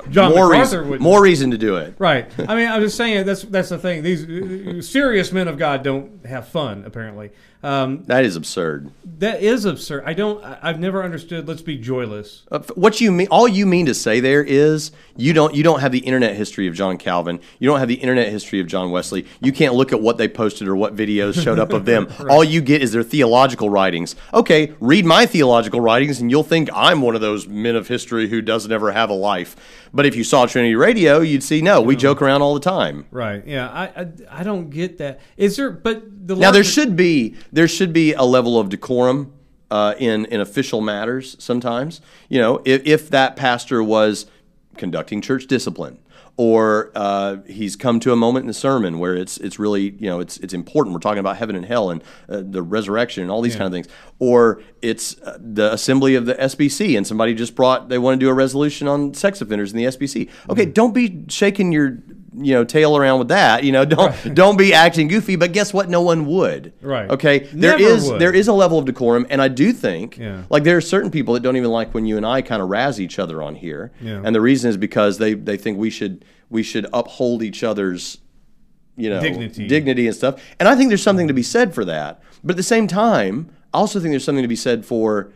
John more, MacArthur reason, would more reason to do it. Right. I mean, I'm just saying that's that's the thing. These uh, serious men of God don't have fun. Apparently, um, That is absurd. that is absurd. I don't. I've never understood. Let's be joyless. Uh, What you mean? All you mean to say there is you don't you don't have the internet history of John Calvin. You don't have the internet history of John Wesley. You can't look at what they posted or what videos showed up of them. All you get is their theological writings. Okay, read my theological writings, and you'll think I'm one of those men of history who doesn't ever have a life. But if you saw Trinity Radio, you'd see no, we joke around all the time. Right. Yeah. I I, I don't get that. Is there? But the Now there should be there should be a level of decorum uh, in in official matters. Sometimes, you know, if, if that pastor was conducting church discipline, or uh, he's come to a moment in the sermon where it's it's really you know it's it's important. We're talking about heaven and hell and uh, the resurrection and all these kind of things. Or it's uh, the assembly of the SBC and somebody just brought they want to do a resolution on sex offenders in the SBC. Okay, don't be shaking your you know tail around with that. You know, don't don't be acting goofy. But guess what? No one would. Right. Okay. There Never is would. there is a level of decorum, and I do think Yeah. like there are certain people that don't even like when you and I kind of razz each other on here, Yeah. and the reason is because they they think we should we should uphold each other's you know Dignity. dignity and stuff, and I think there's something to be said for that. But at the same time, I also think there's something to be said for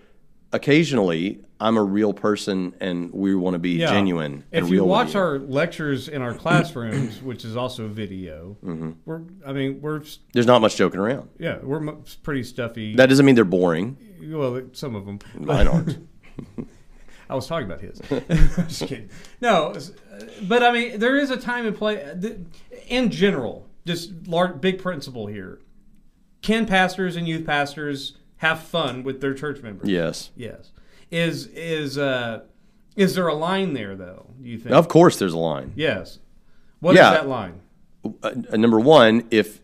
occasionally I'm a real person and we want to be Yeah. genuine and If you watch our lectures in our classrooms, which is also video, Mm-hmm. we're I mean we're There's not much joking around. yeah we're pretty stuffy. That doesn't mean they're boring. well, some of them. Mine aren't. I was talking about his. Just kidding. No, but I mean, there is a time and place. In general, just large, big principle here. Can pastors and youth pastors have fun with their church members? yes. Yes. Is is uh is there a line there though? Do you think? Of course, there's a line. Yes. What is Yeah. that line? uh, number one, if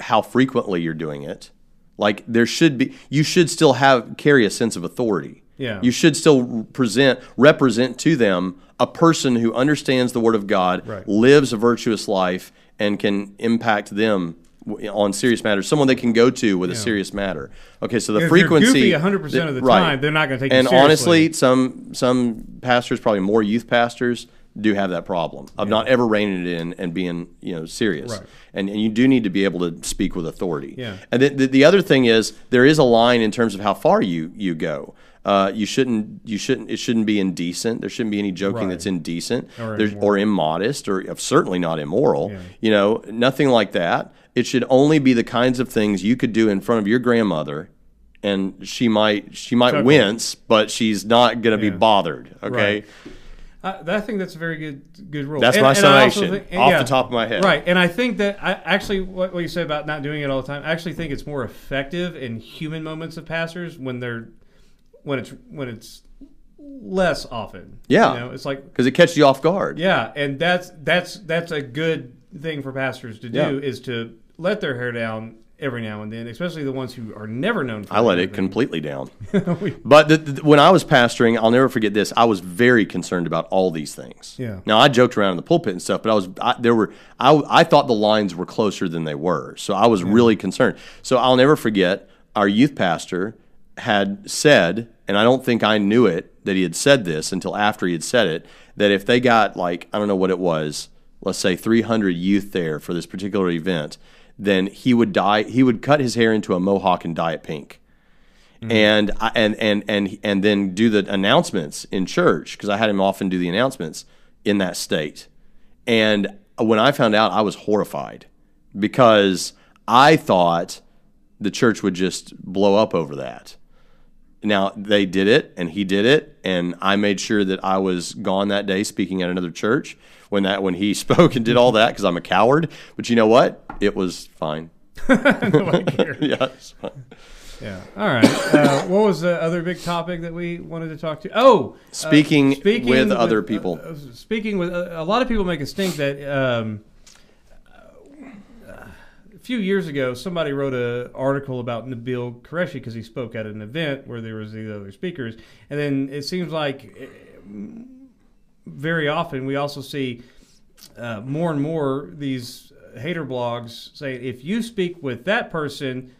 how frequently you're doing it, like there should be, you should still have carry a sense of authority. Yeah. you should still present represent to them a person who understands the Word of God, Right. lives a virtuous life, and can impact them on serious matters. Someone they can go to with a serious matter. Okay, so the If frequency, goofy 100% of the right. time, they're not gonna take you And honestly, some some pastors, probably more youth pastors, do have that problem of not ever reining it in and being you know serious. Right. And and you do need to be able to speak with authority. Yeah. And the, the, the other thing is there is a line in terms of how far you you go. Uh, you shouldn't you shouldn't it shouldn't be indecent. There shouldn't be any joking Right. that's indecent Or or immodest or certainly not immoral. Yeah. You know, nothing like that. It should only be the kinds of things you could do in front of your grandmother and she might she might Chuckle. wince, but she's not going to Yeah. be bothered. Okay, Right. I, I think that's a very good good rule. that's And- my and summation think- off yeah. the top of my head. Right, and I think that I actually what, what you said about not doing it all the time. I actually think it's more effective in human moments of pastors when they're when it's when it's less often. Yeah. you know, it's like because it catches you off guard. yeah, and that's that's that's a good thing for pastors to do Yeah. is to let their hair down every now and then, especially the ones who are never known for. It. I let it completely down. but the, the, when I was pastoring, I'll never forget this. I was very concerned about all these things. Yeah. Now I joked around in the pulpit and stuff, but I was I, there were I, I thought the lines were closer than they were, so I was really concerned. So I'll never forget our youth pastor had said, and I don't think I knew it that he had said this until after he had said it, that if they got like I don't know what it was, let's say 300 youth there for this particular event, then he would dye he would cut his hair into a mohawk and dye it pink mm-hmm. and I, and and and and then do the announcements in church because I had him often do the announcements in that state. And when I found out, I was horrified because I thought the church would just blow up over that. Now they did it, and he did it, and I made sure that I was gone that day speaking at another church when that when he spoke and did all that because I'm a coward. But you know what? It was fine. Yeah, fine. Yeah. All right. Uh, what was the other big topic that we wanted to talk to? Oh, uh, Speaking with other people. uh, speaking with uh, a lot of people make a stink that um, uh, few years ago somebody wrote an article about Nabil Qureshi because he spoke at an event where there was these other speakers, and then it seems like uh, very often we also see uh, more and more these hater blogs saying if you speak with that person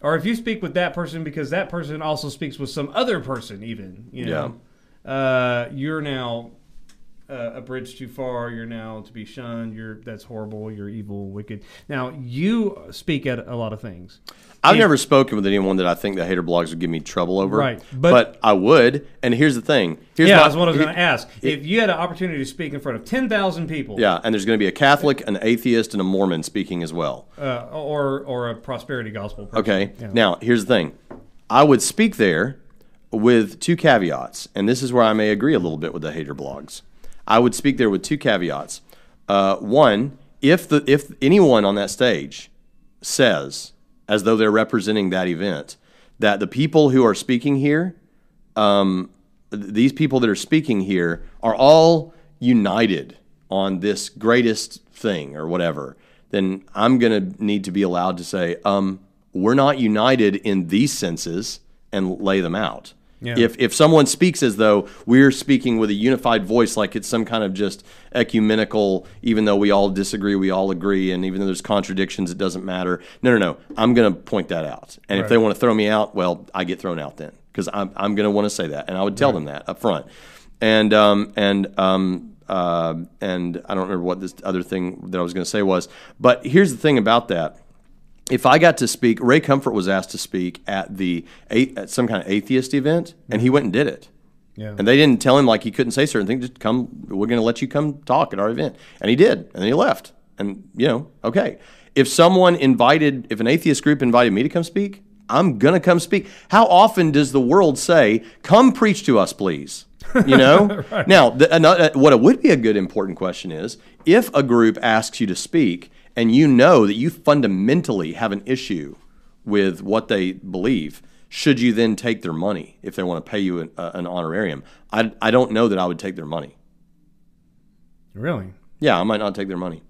or if you speak with that person because that person also speaks with some other person even you know? Uh, you're now uh, a bridge too far you're now to be shunned you're that's horrible you're evil wicked now you speak at a lot of things I've If- never spoken with anyone that I think the hater blogs would give me trouble over. Right, But, but- I would. And here's the thing. Here's yeah my- that's what i was going to ask if you had an opportunity to speak in front of 10000 people Yeah, and there's going to be a Catholic, an atheist, and a Mormon speaking as well. uh, or or a prosperity gospel person. Okay. Yeah. Now, here's the thing. I would speak there with two caveats, and this is where I may agree a little bit with the hater blogs. I would speak there with two caveats. Uh, one, if the if anyone on that stage says, as though they're representing that event, that the people who are speaking here, um, th- these people that are speaking here, are all united on this greatest thing or whatever, then I'm going to need to be allowed to say, um, we're not united in these senses and lay them out. Yeah. If, if someone speaks as though we're speaking with a unified voice, like it's some kind of just ecumenical, even though we all disagree, we all agree, and even though there's contradictions, it doesn't matter. No, no, no. I'm going to point that out. And if they want to throw me out, well, I get thrown out then because I'm, I'm going to want to say that. And I would tell them that up front. And, um, and, um, uh, and I don't remember what this other thing that I was going to say was. But here's the thing about that if I got to speak, Ray Comfort was asked to speak at the at some kind of atheist event, and he went and did it. Yeah. And they didn't tell him like he couldn't say certain things. Just come, we're going to let you come talk at our event, and he did, and then he left. And you know, okay, if someone invited, if an atheist group invited me to come speak, I'm gonna come speak. How often does the world say, "Come preach to us, please"? You know. Now, the, another, what it would be a good important question is if a group asks you to speak and you know that you fundamentally have an issue with what they believe, should you then take their money if they want to pay you an, uh, an honorarium? I, I don't know that I would take their money. Really? Yeah, I might not take their money.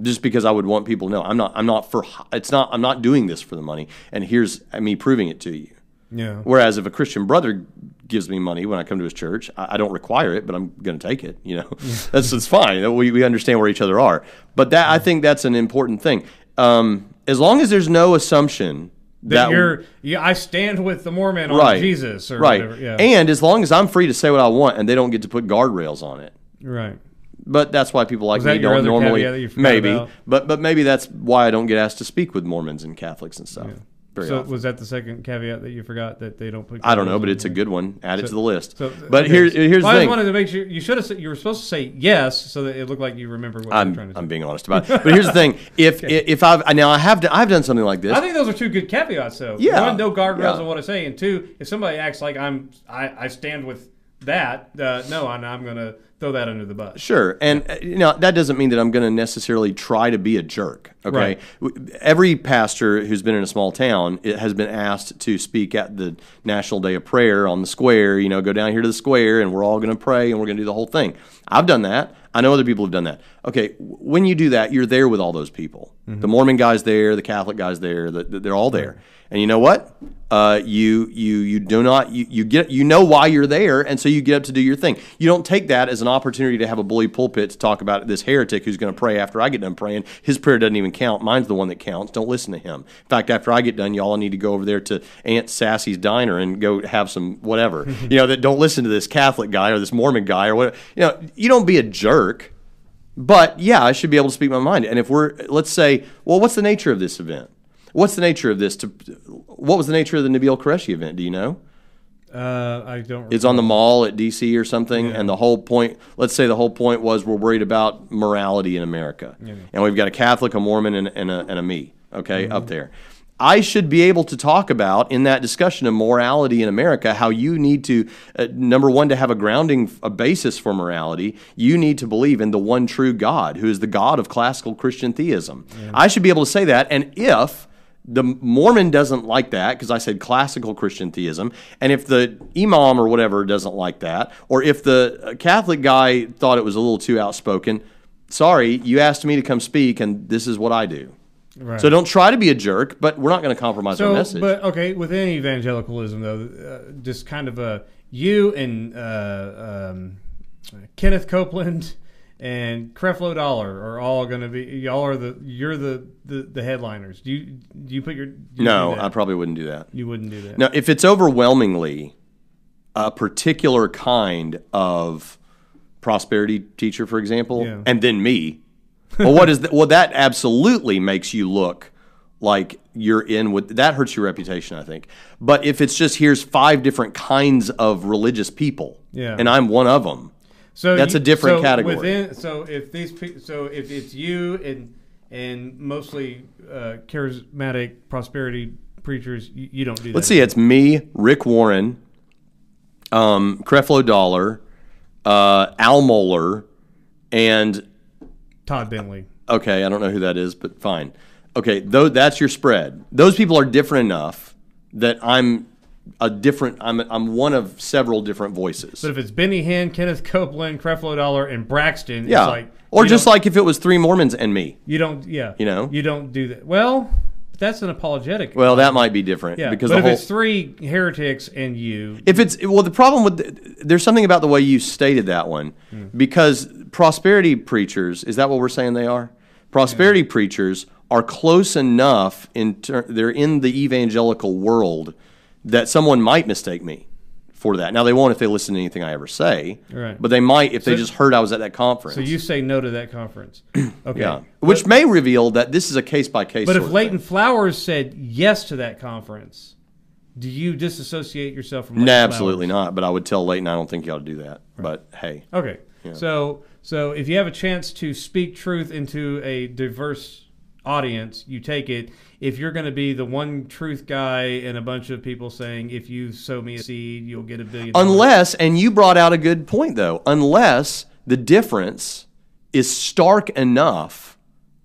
Just because I would want people to know I'm not I'm not for it's not I'm not doing this for the money and here's me proving it to you. Yeah. Whereas if a Christian brother gives me money when I come to his church, I, I don't require it, but I'm going to take it. You know, that's it's fine. We, we understand where each other are. But that I think that's an important thing. Um, as long as there's no assumption That, you're, yeah, I stand with the Mormon on Jesus or right, whatever. Yeah. and as long as I'm free to say what I want and they don't get to put guardrails on it. right. But that's why people like me don't normally. caveat that you forgot maybe, about? but but maybe that's why I don't get asked to speak with Mormons and Catholics and stuff. Very So often. was that the second caveat that you forgot that they don't put? I don't know, but it's a good one. Add it to the list. So, but okay. here, here's Well, the I thing. just wanted to make sure you should have. said- You were supposed to say yes, so that it looked like you remember what you were trying I'm, to say. I'm being honest about it. But here's the thing: if if I've now I have done, I've done something like this. I think those are two good caveats, though. Yeah, One, no guardrails yeah. on what I say, and two, if somebody acts like I'm, I, I stand with that. Uh, no, I'm, I'm going to throw that under the bus. Sure, and uh, you know that doesn't mean that I'm going to necessarily try to be a jerk. Okay, Right. Every pastor who's been in a small town it has been asked to speak at the National Day of Prayer on the square. You know, go down here to the square, and we're all going to pray, and we're going to do the whole thing. I've done that. I know other people have done that. Okay, when you do that, you're there with all those people. The Mormon guys there, the Catholic guys there, the, the- they're all there. And you know what? Uh, you you you do not you, you get you know why you're there, and so you get up to do your thing. You don't take that as an opportunity to have a bully pulpit to talk about this heretic who's going to pray after I get done praying. His prayer doesn't even count. Mine's the one that counts. Don't listen to him. In fact, after I get done, y'all need to go over there to Aunt Sassy's diner and go have some whatever. you know that don't listen to this Catholic guy or this Mormon guy or whatever. You know you don't be a jerk. But yeah, I should be able to speak my mind. And if we're, let's say, well, what's the nature of this event? What's the nature of this? To what was the nature of the Nabil Qureshi event? Do you know? Uh, I don't. It's on the mall at DC or something, and the whole point. Let's say the whole point was we're worried about morality in America, and we've got a Catholic, a Mormon, and, and a and a me. Okay, up there. I should be able to talk about in that discussion of morality in America how you need to uh, number one to have a grounding a basis for morality you need to believe in the one true God who is the God of classical Christian theism I should be able to say that and if the Mormon doesn't like that because I said classical Christian theism. And if the imam or whatever doesn't like that, or if the uh, Catholic guy thought it was a little too outspoken, sorry, you asked me to come speak, and this is what I do. Right. So don't try to be a jerk, but we're not going to compromise our So, message. but okay, within evangelicalism, though, uh, just kind of a you and uh, um, Kenneth Copeland and Creflo Dollar are all going to be y'all are the you're the, the, the headliners. Do you do you put your you no. I probably wouldn't do that. you wouldn't do that. Now, if it's overwhelmingly a particular kind of prosperity teacher, for example, Yeah. and then me, well, what is that? Well, that absolutely makes you look like you're in with that hurts your reputation, I think. But if it's just here's five different kinds of religious people, Yeah. and I'm one of them, So That's you- a different so category. Within, so if these, pe- so if it's you and and mostly uh, charismatic prosperity preachers, you, you don't do that. let's see, it's me, Rick Warren, um, Creflo Dollar, uh, Al Mohler, and Todd Bentley. Okay, I don't know who that is, but fine. Okay, though that's your spread. Those people are different enough that I'm a different. I'm I'm one of several different voices. But if it's Benny Hinn, Kenneth Copeland, Creflo Dollar, and Braxton, yeah, it's like or just like if it was three Mormons and me. you don't, yeah, You know? you don't do that. Well, that's an apologetic. Well, that might be different yeah, because but the if whole. it's three heretics and you, if it's well, the problem with the, there's something about the way you stated that one Hmm. because prosperity preachers is that what we're saying they are? Prosperity preachers are close enough in ter- they're in the evangelical world that someone might mistake me for that. Now they won't if they listen to anything I ever say, Right. but they might if they just heard I was at that conference. So you say no to that conference. Okay. yeah, which may reveal that this is a case by case. But if Leighton Flowers said yes to that conference, do you disassociate yourself from? no, absolutely Flowers? not. But I would tell Leighton I don't think you ought to do that. But hey, Okay. So so if you have a chance to speak truth into a diverse audience, you take it. If you're going to be the one truth guy and a bunch of people saying, "If you sow me a seed, you'll get a billion. dollars." unless and you brought out a good point though, unless the difference is stark enough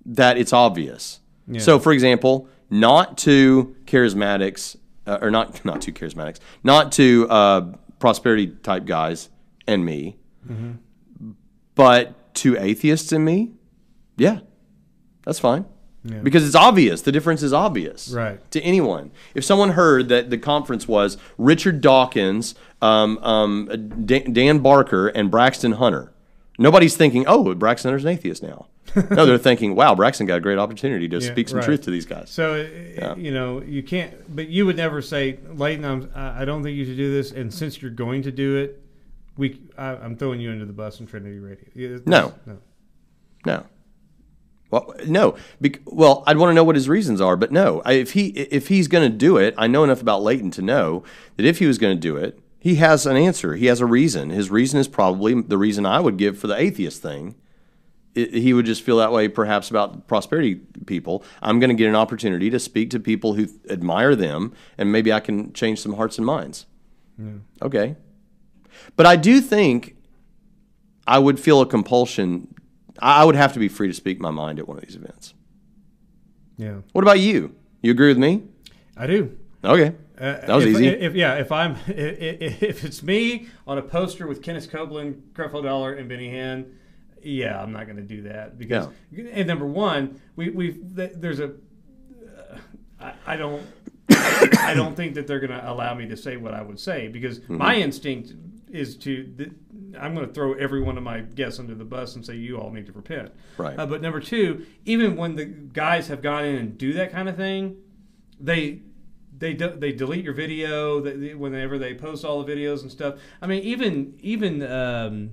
that it's obvious. So, for example, not to charismatics, uh, or not not to charismatics, not to uh, prosperity type guys and me, but to atheists and me, yeah, that's fine. Because it's obvious. The difference is obvious Right. to anyone. If someone heard that the conference was Richard Dawkins, um, um, Dan, Dan Barker, and Braxton Hunter, nobody's thinking, oh, Braxton Hunter's an atheist now. no, they're thinking, wow, Braxton got a great opportunity to Yeah, speak some right. truth to these guys. So uh, you know you can't, but you would never say, Leighton, I'm, I I don't think you should do this. And since you're going to do it, we, I, I'm throwing you under the bus in Trinity Radio. Yeah, No. no. No. Well, no. Bec- well, I'd want to know what his reasons are, but no. I, if he if he's going to do it, I know enough about Leighton to know that if he was going to do it, he has an answer. He has a reason. His reason is probably the reason I would give for the atheist thing. I he would just feel that way, perhaps about prosperity people. I'm going to get an opportunity to speak to people who admire them, and maybe I can change some hearts and minds. Okay, but I do think I would feel a compulsion. I I would have to be free to speak my mind at one of these events. Yeah, What about you? You agree with me? I do. Okay, Uh, that was if, easy. If, yeah, if I'm if, if it's me on a poster with Kenneth Copeland, Creflo Dollar, and Benny Hinn, yeah, I'm not going to do that because. And number one, we we there's a. Uh, I, I don't. I don't think that they're going to allow me to say what I would say because Mm-hmm. my instinct is to. I'm going to throw every one of my guests under the bus and say you all need to repent. Right. Uh, but number two, even when the guys have gone in and do that kind of thing, they they de- they delete your video they, they- whenever they post all the videos and stuff. I mean, even even um,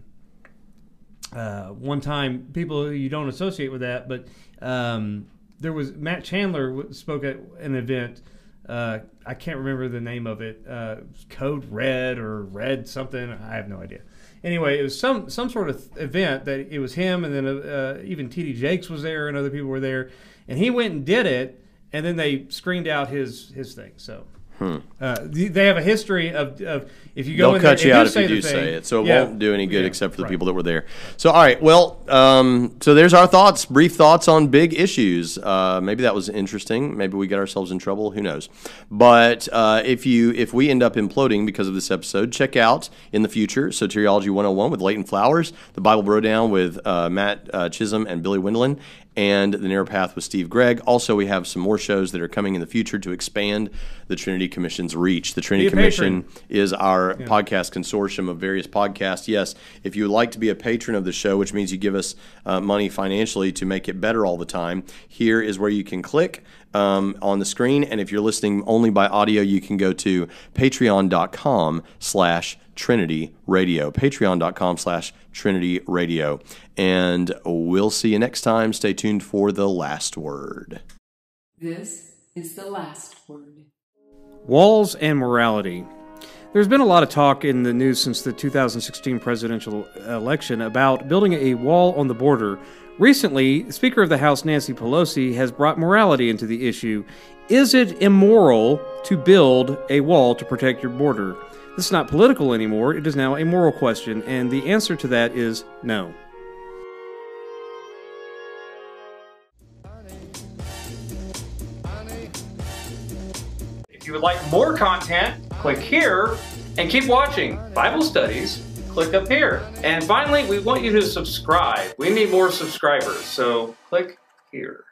uh, one time people you don't associate with that, but um, there was Matt Chandler spoke at an event. Uh, I can't remember the name of it. Uh, Code Red or Red something. I have no idea. Anyway, it was some some sort of event that it was him, and then uh, even T.D. Jakes was there, and other people were there, and he went and did it, and then they screened out his his thing. So. Uh, they have a history of, of if you go They'll in cut there, you out if say you do thing, say it, so it yeah, won't do any good yeah, except for the right. people that were there. So, all right, well, um, so there's our thoughts, brief thoughts on big issues. Uh, maybe that was interesting. Maybe we got ourselves in trouble. Who knows? But uh, if you if we end up imploding because of this episode, check out in the future Soteriology 101 with Leighton Flowers, the Bible Bro Down with uh, Matt uh, Chisholm and Billy Wendland, and the Narrow Path with Steve Gregg. Also, we have some more shows that are coming in the future to expand the Trinity Commission's reach. The Trinity Commission patron. is our podcast consortium of various podcasts. Yes, if you would like to be a patron of the show, which means you give us uh, money financially to make it better all the time, here is where you can click um, on the screen. And if you're listening only by audio, you can go to patreon.com slash Trinity Radio. Patreon.com slash Trinity Radio. And we'll see you next time. Stay tuned for the last word. This is the last word. Walls and morality. There's been a lot of talk in the news since the 2016 presidential election about building a wall on the border. Recently, Speaker of the House Nancy Pelosi has brought morality into the issue. Is it immoral to build a wall to protect your border? This is not political anymore, it is now a moral question, and the answer to that is no. If you would like more content, click here and keep watching Bible studies. Click up here. And finally, we want you to subscribe. We need more subscribers, so click here.